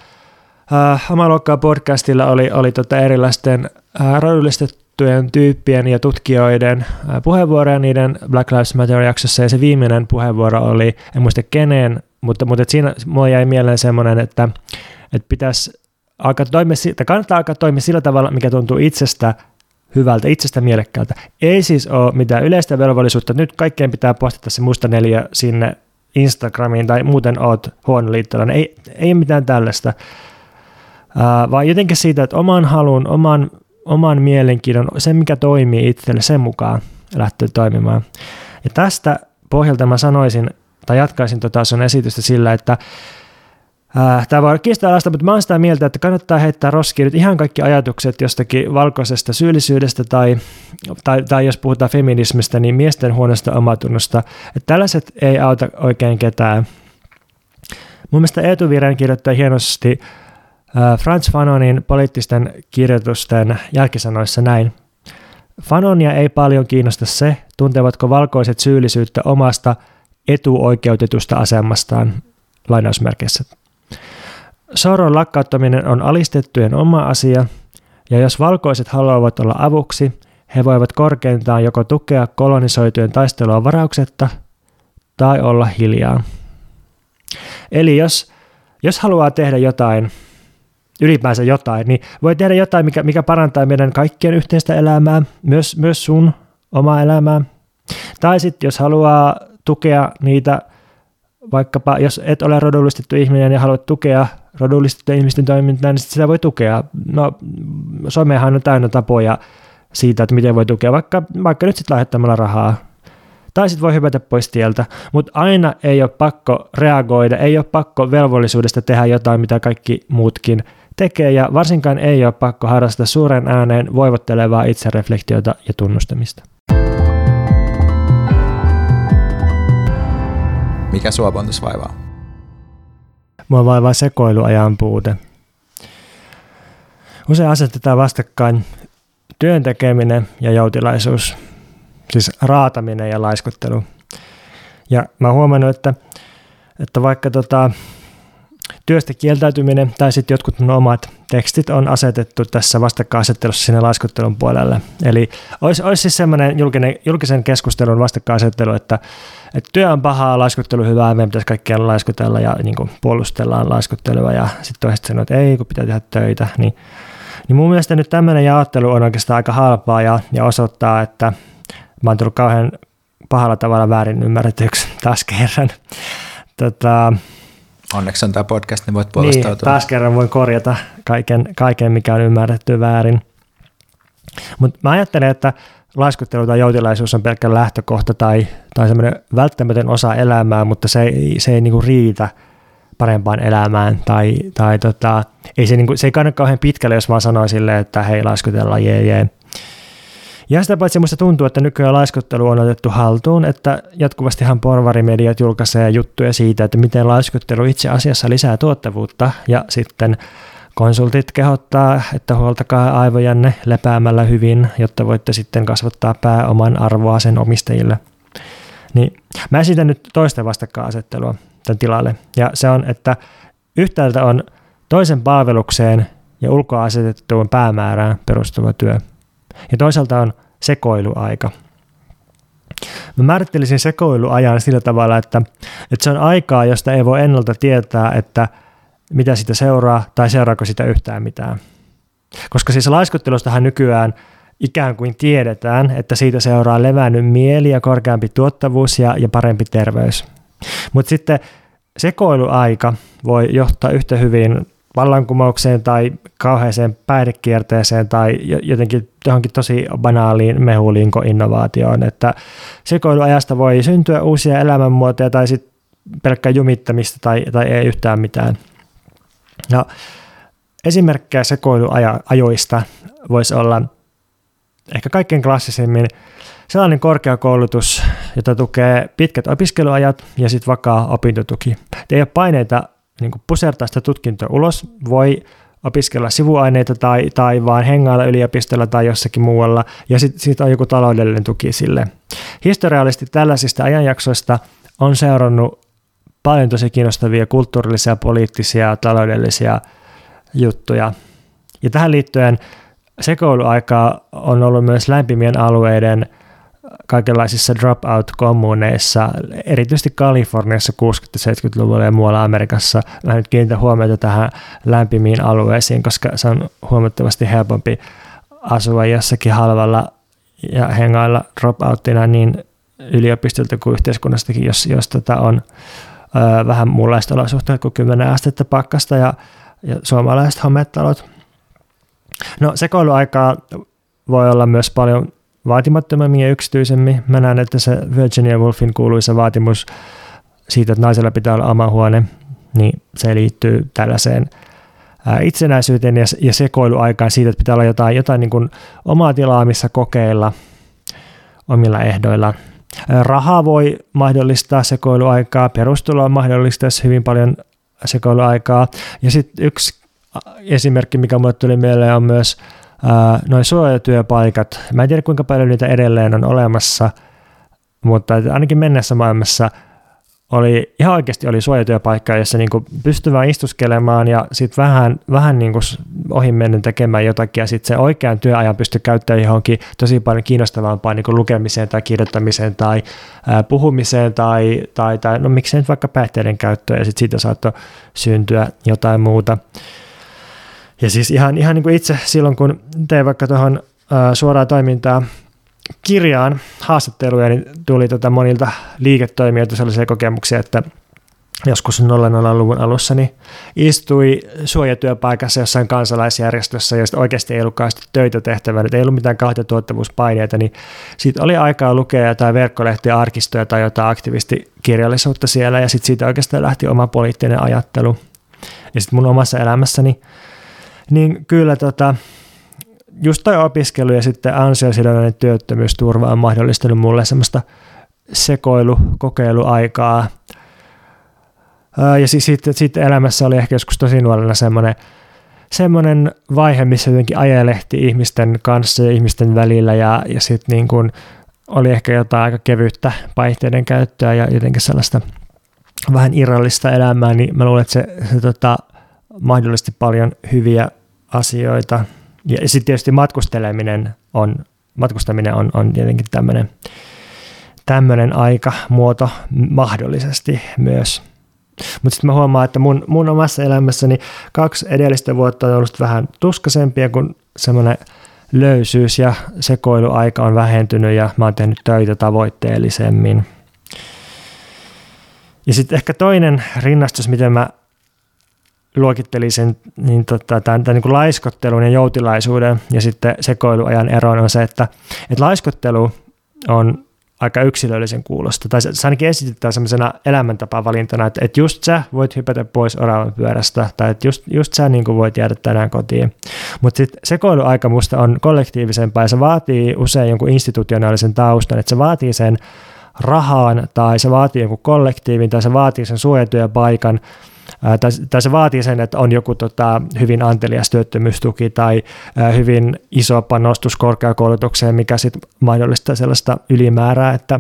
ää, oma luokkaa podcastilla oli, oli tota erilaisten ää, tunnettujen tyyppien ja tutkijoiden puheenvuoroja niiden Black Lives Matter-jaksossa, ja se viimeinen puheenvuoro oli, en muista keneen, mutta, mutta siinä mulla jäi mieleen semmoinen, että, että pitäisi alkaa toimia, tai kannattaa alkaa toimia sillä tavalla, mikä tuntuu itsestä hyvältä, itsestä mielekkäältä. Ei siis ole mitään yleistä velvollisuutta, nyt kaikkeen pitää postata se musta neljä sinne Instagramiin tai muuten oot huono liittolainen. Ei, ei mitään tällaista, vaan jotenkin siitä, että oman halun, oman oman mielenkiinnon, se mikä toimii itselle, sen mukaan lähteä toimimaan. Ja tästä pohjalta mä sanoisin, tai jatkaisin tota sun esitystä sillä, että Tämä voi olla kiistanalaista, mutta mä oon sitä mieltä, että kannattaa heittää roskiin nyt ihan kaikki ajatukset jostakin valkoisesta syyllisyydestä tai, tai, tai jos puhutaan feminismistä, niin miesten huonosta omatunnosta. Että tällaiset ei auta oikein ketään. Mun mielestä Eetu Viren kirjoittaa hienosti Äh, Franz Fanonin poliittisten kirjoitusten jälkisanoissa näin. Fanonia ei paljon kiinnosta se, tuntevatko valkoiset syyllisyyttä omasta etuoikeutetusta asemastaan. Lainausmerkeissä. Soron lakkauttaminen on alistettujen oma asia, ja jos valkoiset haluavat olla avuksi, he voivat korkeintaan joko tukea kolonisoitujen taistelua varauksetta tai olla hiljaa. Eli jos, jos haluaa tehdä jotain, ylipäänsä jotain, niin voi tehdä jotain, mikä, mikä parantaa meidän kaikkien yhteistä elämää, myös, myös sun omaa elämää. Tai sitten jos haluaa tukea niitä, vaikkapa jos et ole rodullistettu ihminen ja haluat tukea rodullistettujen ihmisten toimintaa, niin sitä voi tukea. No, somehan on täynnä tapoja siitä, että miten voi tukea, vaikka, vaikka nyt sitten lähettämällä rahaa. Tai sitten voi hypätä pois tieltä, mutta aina ei ole pakko reagoida, ei ole pakko velvollisuudesta tehdä jotain, mitä kaikki muutkin tekee, ja varsinkaan ei ole pakko harrastaa suuren ääneen voivottelevaa itsereflektiota ja tunnustamista. Mikä sua Pontus vaivaa? Mua vaivaa sekoiluajan puute. Usein asetetaan vastakkain työn tekeminen ja joutilaisuus, siis raataminen ja laiskuttelu. Ja mä oon huomannut, että, että vaikka tota, työstä kieltäytyminen tai sitten jotkut mun omat tekstit on asetettu tässä vastakkainasettelussa sinne laiskuttelun puolelle. Eli olisi, olisi siis semmoinen julkisen keskustelun vastakkainasettelu, että, että työ on pahaa, laiskuttelu hyvää, meidän pitäisi kaikkien laiskutella ja niin kuin puolustellaan laiskuttelua ja sitten toiset sanoo, että ei, kun pitää tehdä töitä. Niin, niin mun mielestä nyt tämmöinen jaottelu on oikeastaan aika halpaa ja, ja osoittaa, että mä oon tullut kauhean pahalla tavalla väärin ymmärretyksi taas kerran. Tota, Onneksi on tämä podcast, niin voit niin, puolustautua. taas kerran voin korjata kaiken, kaiken mikä on ymmärretty väärin. Mutta mä ajattelen, että laiskuttelu tai joutilaisuus on pelkkä lähtökohta tai, tai semmoinen välttämätön osa elämää, mutta se ei, se ei niinku riitä parempaan elämään. Tai, tai tota, ei se, niinku, se ei kannata kauhean pitkälle, jos vaan sanoo silleen, että hei laiskutellaan, jee jee. Ja sitä paitsi minusta tuntuu, että nykyään laiskuttelu on otettu haltuun, että jatkuvastihan porvarimediat julkaisee juttuja siitä, että miten laiskuttelu itse asiassa lisää tuottavuutta ja sitten konsultit kehottaa, että huoltakaa aivojanne lepäämällä hyvin, jotta voitte sitten kasvattaa pääoman arvoa sen omistajille. Niin mä esitän nyt toista vastakkainasettelua tämän tilalle. Ja se on, että yhtäältä on toisen palvelukseen ja ulkoa asetettuun päämäärään perustuva työ – ja toisaalta on sekoiluaika. Mä määrittelisin sekoiluajan sillä tavalla, että, että se on aikaa, josta ei voi ennalta tietää, että mitä sitä seuraa tai seuraako sitä yhtään mitään. Koska siis laiskuttelustahan nykyään ikään kuin tiedetään, että siitä seuraa levännyt mieli ja korkeampi tuottavuus ja, ja parempi terveys. Mutta sitten sekoiluaika voi johtaa yhtä hyvin vallankumoukseen tai kauheeseen päihdekierteeseen tai jotenkin johonkin tosi banaaliin mehulinko-innovaatioon, että sekoiluajasta voi syntyä uusia elämänmuotoja tai sitten pelkkää jumittamista tai, tai ei yhtään mitään. Ja esimerkkejä sekoiluajoista voisi olla ehkä kaikkein klassisimmin sellainen korkeakoulutus, jota tukee pitkät opiskeluajat ja sitten vakaa opintotuki. Ei ole paineita niin pusertaa sitä tutkintoa ulos, voi opiskella sivuaineita tai, tai vaan hengailla yliopistolla tai jossakin muualla, ja sitten sit on joku taloudellinen tuki sille. Historiallisesti tällaisista ajanjaksoista on seurannut paljon tosi kiinnostavia kulttuurillisia, poliittisia, taloudellisia juttuja. Ja tähän liittyen sekoiluaika on ollut myös lämpimien alueiden – kaikenlaisissa dropout-kommuneissa, erityisesti Kaliforniassa 60-70-luvulla ja muualla Amerikassa. Mä nyt kiinnitän huomiota tähän lämpimiin alueisiin, koska se on huomattavasti helpompi asua jossakin halvalla ja hengailla dropouttina niin yliopistolta kuin yhteiskunnastakin, jos, jos tota on ö, vähän muunlaista olosuhteet kuin 10 astetta pakkasta ja, ja suomalaiset hometalot. No sekoiluaikaa voi olla myös paljon vaatimattomammin ja yksityisemmin. Mä näen, että se Virginia Woolfin kuuluisa vaatimus siitä, että naisella pitää olla oma huone, niin se liittyy tällaiseen itsenäisyyteen ja, sekoiluaikaan siitä, että pitää olla jotain, jotain niin kuin omaa tilaa, missä kokeilla omilla ehdoilla. Raha voi mahdollistaa sekoiluaikaa, perustulo mahdollistaisi hyvin paljon sekoiluaikaa. Ja sitten yksi esimerkki, mikä mulle tuli mieleen, on myös noin suojatyöpaikat, mä en tiedä kuinka paljon niitä edelleen on olemassa, mutta ainakin mennessä maailmassa oli, ihan oikeasti oli suojatyöpaikka, jossa niin pystyi vaan istuskelemaan ja sitten vähän, vähän niin kuin ohimennen tekemään jotakin ja sitten se oikean työajan pystyi käyttämään johonkin tosi paljon kiinnostavampaan niin lukemiseen tai kirjoittamiseen tai ää, puhumiseen tai, tai, tai no miksei nyt vaikka päihteiden käyttöön ja sitten siitä saattoi syntyä jotain muuta. Ja siis ihan, ihan niin kuin itse silloin, kun tein vaikka tuohon suoraa toimintaa kirjaan haastatteluja, niin tuli tota monilta liiketoimijoilta sellaisia kokemuksia, että joskus 00-luvun alussa niin istui suojatyöpaikassa jossain kansalaisjärjestössä, josta oikeasti ei ollut töitä tehtävää, ei ollut mitään kahta tuottavuuspaineita, niin siitä oli aikaa lukea jotain verkkolehtiä, arkistoja tai jotain aktivistikirjallisuutta siellä, ja sitten siitä oikeastaan lähti oma poliittinen ajattelu. Ja sitten mun omassa elämässäni, niin kyllä tota, just toi opiskelu ja sitten ansiosidonnainen työttömyysturva on mahdollistanut mulle semmoista sekoilu, kokeiluaikaa. Ja siis sitten, sitten elämässä oli ehkä joskus tosi nuorena semmoinen, semmoinen vaihe, missä jotenkin ajelehti ihmisten kanssa ja ihmisten välillä ja, ja sitten niin kuin oli ehkä jotain aika kevyttä päihteiden käyttöä ja jotenkin sellaista vähän irrallista elämää, niin mä luulen, että se, se tota, mahdollisti paljon hyviä asioita ja sitten tietysti matkusteleminen on, matkustaminen on, on tietenkin tämmöinen tämmöinen aikamuoto mahdollisesti myös. Mutta sitten mä huomaan, että mun, mun omassa elämässäni kaksi edellistä vuotta on ollut vähän tuskasempia, kun semmoinen löysyys ja sekoiluaika on vähentynyt ja mä oon tehnyt töitä tavoitteellisemmin. Ja sitten ehkä toinen rinnastus, miten mä luokitteli sen niin tota, tämän, tämän niin laiskottelun ja joutilaisuuden ja sitten sekoiluajan eron on se, että, että laiskottelu on aika yksilöllisen kuulosta. Tai se, ainakin esitetään sellaisena elämäntapavalintana, että, että just sä voit hypätä pois oravan pyörästä, tai että just, just sä niin voit jäädä tänään kotiin. Mutta sitten sekoiluaika musta on kollektiivisempaa, ja se vaatii usein jonkun institutionaalisen taustan, että se vaatii sen rahaan, tai se vaatii jonkun kollektiivin, tai se vaatii sen suojatyöpaikan, tai, tai se vaatii sen, että on joku tota, hyvin antelias työttömyystuki tai ää, hyvin iso panostus korkeakoulutukseen, mikä sitten mahdollistaa sellaista ylimäärää, että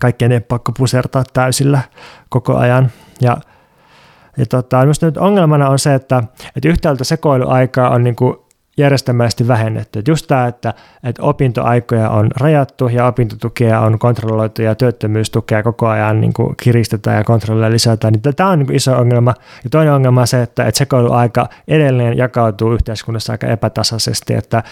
kaikkien ei pakko pusertaa täysillä koko ajan. Ja, ja tota, nyt ongelmana on se, että, että yhtäältä sekoiluaikaa on niin kuin järjestelmällisesti vähennetty. Just tämä, että, että opintoaikoja on rajattu ja opintotukea on kontrolloitu ja työttömyystukea koko ajan niin kuin kiristetään ja kontrollia lisätään, niin tämä on niin kuin iso ongelma. Ja toinen ongelma on se, että, että sekoiluaika edelleen jakautuu yhteiskunnassa aika epätasaisesti, että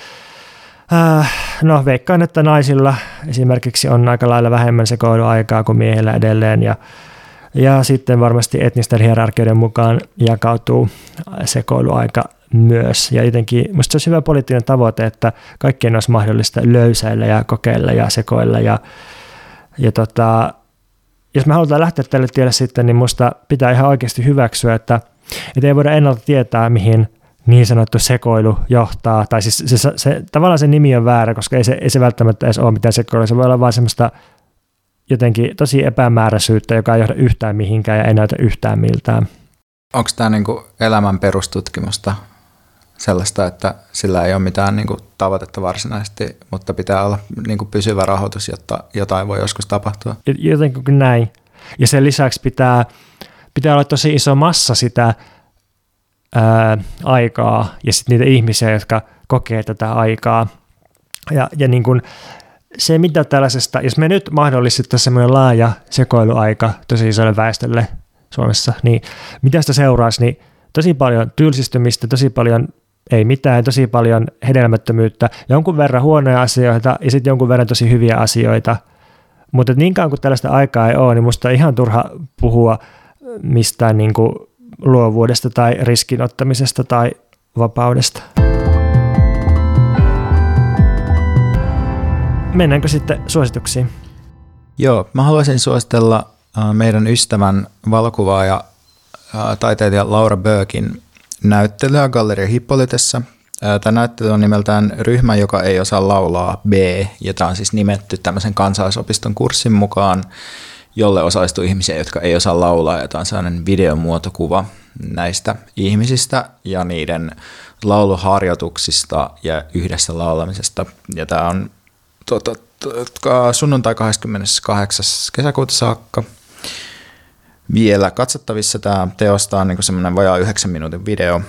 Äh, no veikkaan, että naisilla esimerkiksi on aika lailla vähemmän sekoiluaikaa kuin miehillä edelleen ja ja sitten varmasti etnisten hierarkioiden mukaan jakautuu sekoiluaika myös. Ja jotenkin minusta se olisi hyvä poliittinen tavoite, että kaikkien olisi mahdollista löysäillä ja kokeilla ja sekoilla. Ja, ja tota, jos me halutaan lähteä tälle tielle sitten, niin minusta pitää ihan oikeasti hyväksyä, että, että ei voida ennalta tietää, mihin niin sanottu sekoilu johtaa. Tai siis se, se, se, tavallaan se nimi on väärä, koska ei se, ei se välttämättä edes ole mitään sekoilua. Se voi olla vain semmoista jotenkin tosi epämääräisyyttä, joka ei johda yhtään mihinkään ja ei näytä yhtään miltään. Onko tämä niinku elämän perustutkimusta sellaista, että sillä ei ole mitään niin kuin, tavoitetta varsinaisesti, mutta pitää olla niin kuin, pysyvä rahoitus, jotta jotain voi joskus tapahtua. Jotenkin näin. Ja sen lisäksi pitää, pitää olla tosi iso massa sitä ää, aikaa ja sitten niitä ihmisiä, jotka kokee tätä aikaa. Ja, ja niin kuin, se, mitä tällaisesta, jos me nyt mahdollistettaisiin semmoinen laaja sekoiluaika tosi isolle väestölle Suomessa, niin mitä sitä seuraisi, niin tosi paljon tylsistymistä, tosi paljon ei mitään, tosi paljon hedelmättömyyttä, jonkun verran huonoja asioita ja sitten jonkun verran tosi hyviä asioita. Mutta niin kauan kuin tällaista aikaa ei ole, niin musta on ihan turha puhua mistään niin kuin luovuudesta tai riskinottamisesta tai vapaudesta. Mennäänkö sitten suosituksiin? Joo, mä haluaisin suositella meidän ystävän valokuvaaja taiteilija Laura Böökin näyttelyä Galleria Hippolytessa. Tämä näyttely on nimeltään Ryhmä, joka ei osaa laulaa B, ja tämä on siis nimetty tämmöisen kansalaisopiston kurssin mukaan, jolle osallistuu ihmisiä, jotka ei osaa laulaa, ja tämä on sellainen videomuotokuva näistä ihmisistä ja niiden lauluharjoituksista ja yhdessä laulamisesta. Ja tämä on tuota, sunnuntai 28. kesäkuuta saakka. Vielä katsottavissa tämä teosta on niin semmoinen vajaa yhdeksän minuutin video,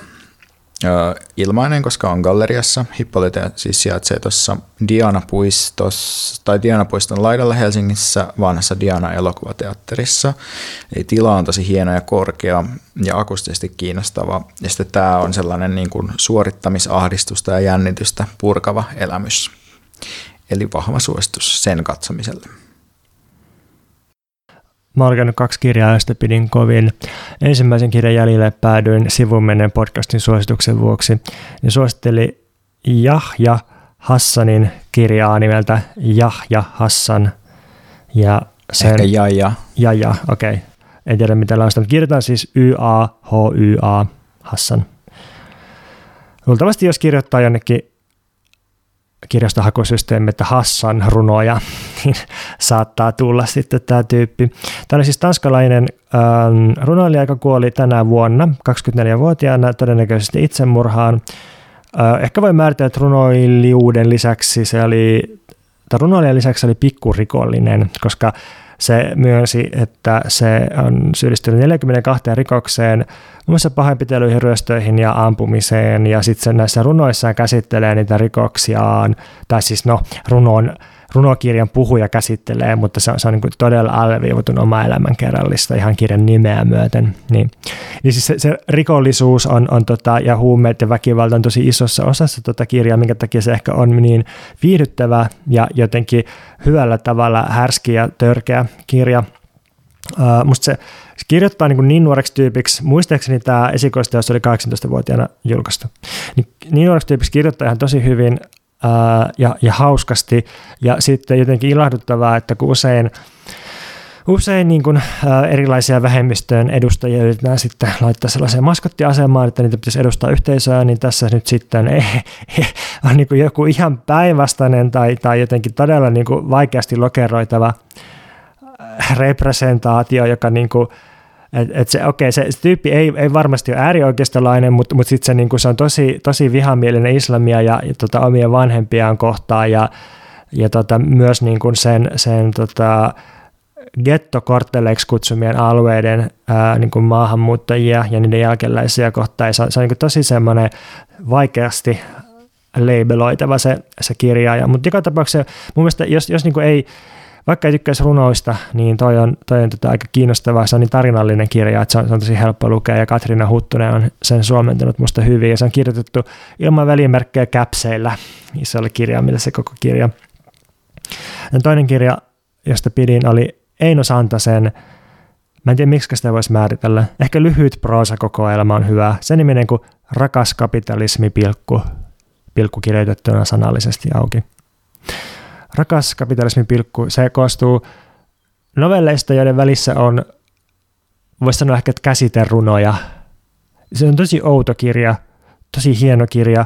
ilmainen, koska on galleriassa. Hippolyte siis sijaitsee tuossa Diana-puistossa, tai Diana-puiston laidalla Helsingissä vanhassa Diana-elokuvateatterissa. Eli tila on tosi hieno ja korkea ja akustisesti kiinnostava. Ja sitten tämä on sellainen niin kuin suorittamisahdistusta ja jännitystä purkava elämys. Eli vahva suositus sen katsomiselle. Mä olen lukenut kaksi kirjaa, joista pidin kovin. Ensimmäisen kirjan jäljille päädyin sivumenen podcastin suosituksen vuoksi. Ja suositteli Jahja Hassanin kirjaa nimeltä Jahja Hassan. Ja sen, Ehkä Jaja. Jaja, okei. Okay. En tiedä mitä laista, mutta kirjoitan siis Y-A-H-Y-A Hassan. Luultavasti jos kirjoittaa jonnekin kirjastohakusysteemi, että Hassan runoja, *laughs* niin saattaa tulla sitten tämä tyyppi. Tämä oli siis tanskalainen ähm, runoilija, joka kuoli tänä vuonna 24-vuotiaana todennäköisesti itsemurhaan. Äh, ehkä voi määritellä, että runoilijuuden lisäksi se oli, tai runoilijan lisäksi se oli pikkurikollinen, koska se myönsi, että se on syyllistynyt 42 rikokseen, muun muassa pahoinpitelyihin, ryöstöihin ja ampumiseen, ja sitten se näissä runoissaan käsittelee niitä rikoksiaan, tai siis no, runon runokirjan puhuja käsittelee, mutta se on, se on niin todella alleviivotun oma elämänkerrallista ihan kirjan nimeä myöten. Niin, niin siis se, se rikollisuus on, on tota, ja huumeet ja väkivalta on tosi isossa osassa tota kirjaa, minkä takia se ehkä on niin viihdyttävä ja jotenkin hyvällä tavalla härski ja törkeä kirja. Uh, musta se, se kirjoittaa niin, niin nuoreksi tyypiksi, muistaakseni tämä esikoisteos oli 18-vuotiaana julkaistu, niin, niin nuoreksi tyypiksi kirjoittaa ihan tosi hyvin, ja, ja hauskasti. Ja sitten jotenkin ilahduttavaa, että kun usein usein niin kuin, ä, erilaisia vähemmistöjen edustajia yritetään sitten laittaa sellaiseen maskottiasemaan, että niitä pitäisi edustaa yhteisöä, niin tässä nyt sitten ei, *laughs* ei, on niin kuin joku ihan päinvastainen tai, tai jotenkin todella niin kuin vaikeasti lokeroitava representaatio, joka niin kuin, et, et se, okei, se, se tyyppi ei, ei varmasti ole äärioikeistolainen, mutta, mutta sitten se, niin se on tosi, tosi vihamielinen islamia ja, ja tota, omia vanhempiaan kohtaan ja, ja tota, myös niin kuin sen, sen tota, gettokortteleiksi kutsumien alueiden ää, niin kuin maahanmuuttajia ja niiden jälkeläisiä kohtaan. Se on, se on niin kuin tosi semmoinen vaikeasti labeloitava se, se kirja. Mutta joka tapauksessa mun mielestä, jos, jos niin kuin ei, vaikka ei tykkäisi runoista, niin toi on, toi on tota aika kiinnostava. Se on niin tarinallinen kirja, että se on, se on tosi helppo lukea ja Katriina Huttunen on sen suomentanut musta hyvin ja se on kirjoitettu ilman välimerkkejä käpseillä. kirja, millä se koko kirja. Ja toinen kirja, josta pidin, oli Eino Santasen Mä en tiedä, miksi sitä voisi määritellä. Ehkä lyhyt proosakokoelma on hyvä. Se niminen kuin Rakas kapitalismi pilkku, pilkku kirjoitettuna sanallisesti auki. Rakas kapitalismin pilkku, se koostuu novelleista, joiden välissä on, voisi sanoa ehkä käsiterunoja. Se on tosi outo kirja, tosi hieno kirja,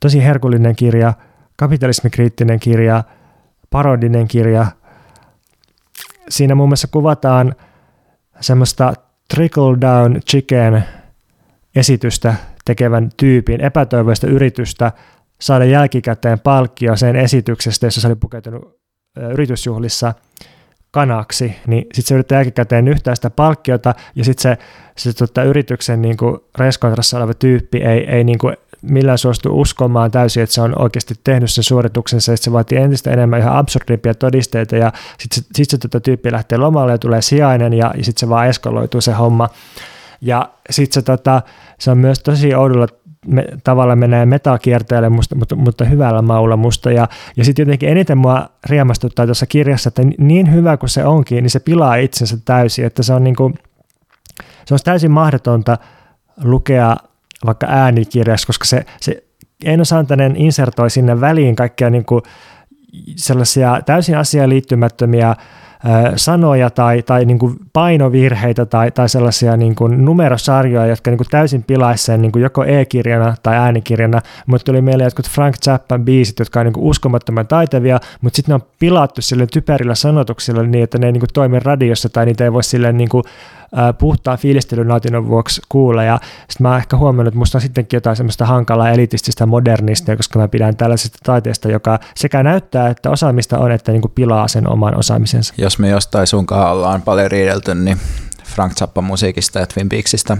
tosi herkullinen kirja, kapitalismikriittinen kirja, parodinen kirja. Siinä muun muassa kuvataan semmoista trickle down chicken esitystä tekevän tyypin epätoivoista yritystä – saada jälkikäteen palkkio sen esityksestä, jossa se oli pukeutunut yritysjuhlissa kanaksi, niin sitten se yrittää jälkikäteen yhtää sitä palkkiota, ja sitten se, se tota, yrityksen niin reskontrassa oleva tyyppi ei, ei niin kuin millään suostu uskomaan täysin, että se on oikeasti tehnyt sen suorituksensa, että se vaatii entistä enemmän ihan absurdimpia todisteita, ja sitten se, sit se tota, tyyppi lähtee lomalle ja tulee sijainen, ja, ja sitten se vaan eskaloituu se homma. Ja sitten se, tota, se on myös tosi oudolla me, tavalla menee metakierteelle, musta, mutta, mutta hyvällä maulla musta. Ja, ja sitten jotenkin eniten mua riemastuttaa tuossa kirjassa, että niin hyvä kuin se onkin, niin se pilaa itsensä täysin, että se on, niin kuin, se on täysin mahdotonta lukea vaikka äänikirjassa, koska se, se Eino Santanen insertoi sinne väliin kaikkia niin kuin sellaisia täysin asiaan liittymättömiä sanoja tai, tai niin kuin painovirheitä tai, tai sellaisia niin kuin numerosarjoja, jotka niin kuin täysin pilaisivat sen niin kuin joko e-kirjana tai äänikirjana, mutta tuli mieleen jotkut Frank Zappan biisit, jotka on niin kuin uskomattoman taitavia, mutta sitten ne on pilattu sille typerillä sanotuksilla niin, että ne ei niin kuin toimi radiossa tai niitä ei voi silleen niin kuin puhtaan fiilistelynautinnon vuoksi kuulla. Ja sitten mä oon ehkä huomannut, että musta on sittenkin jotain semmoista hankalaa elitististä modernistia, koska mä pidän tällaisesta taiteesta, joka sekä näyttää, että osaamista on, että niin kuin pilaa sen oman osaamisensa. Jos me jostain sunkaan ollaan paljon riidelty, niin Frank Zappa musiikista ja Twin Peaksista.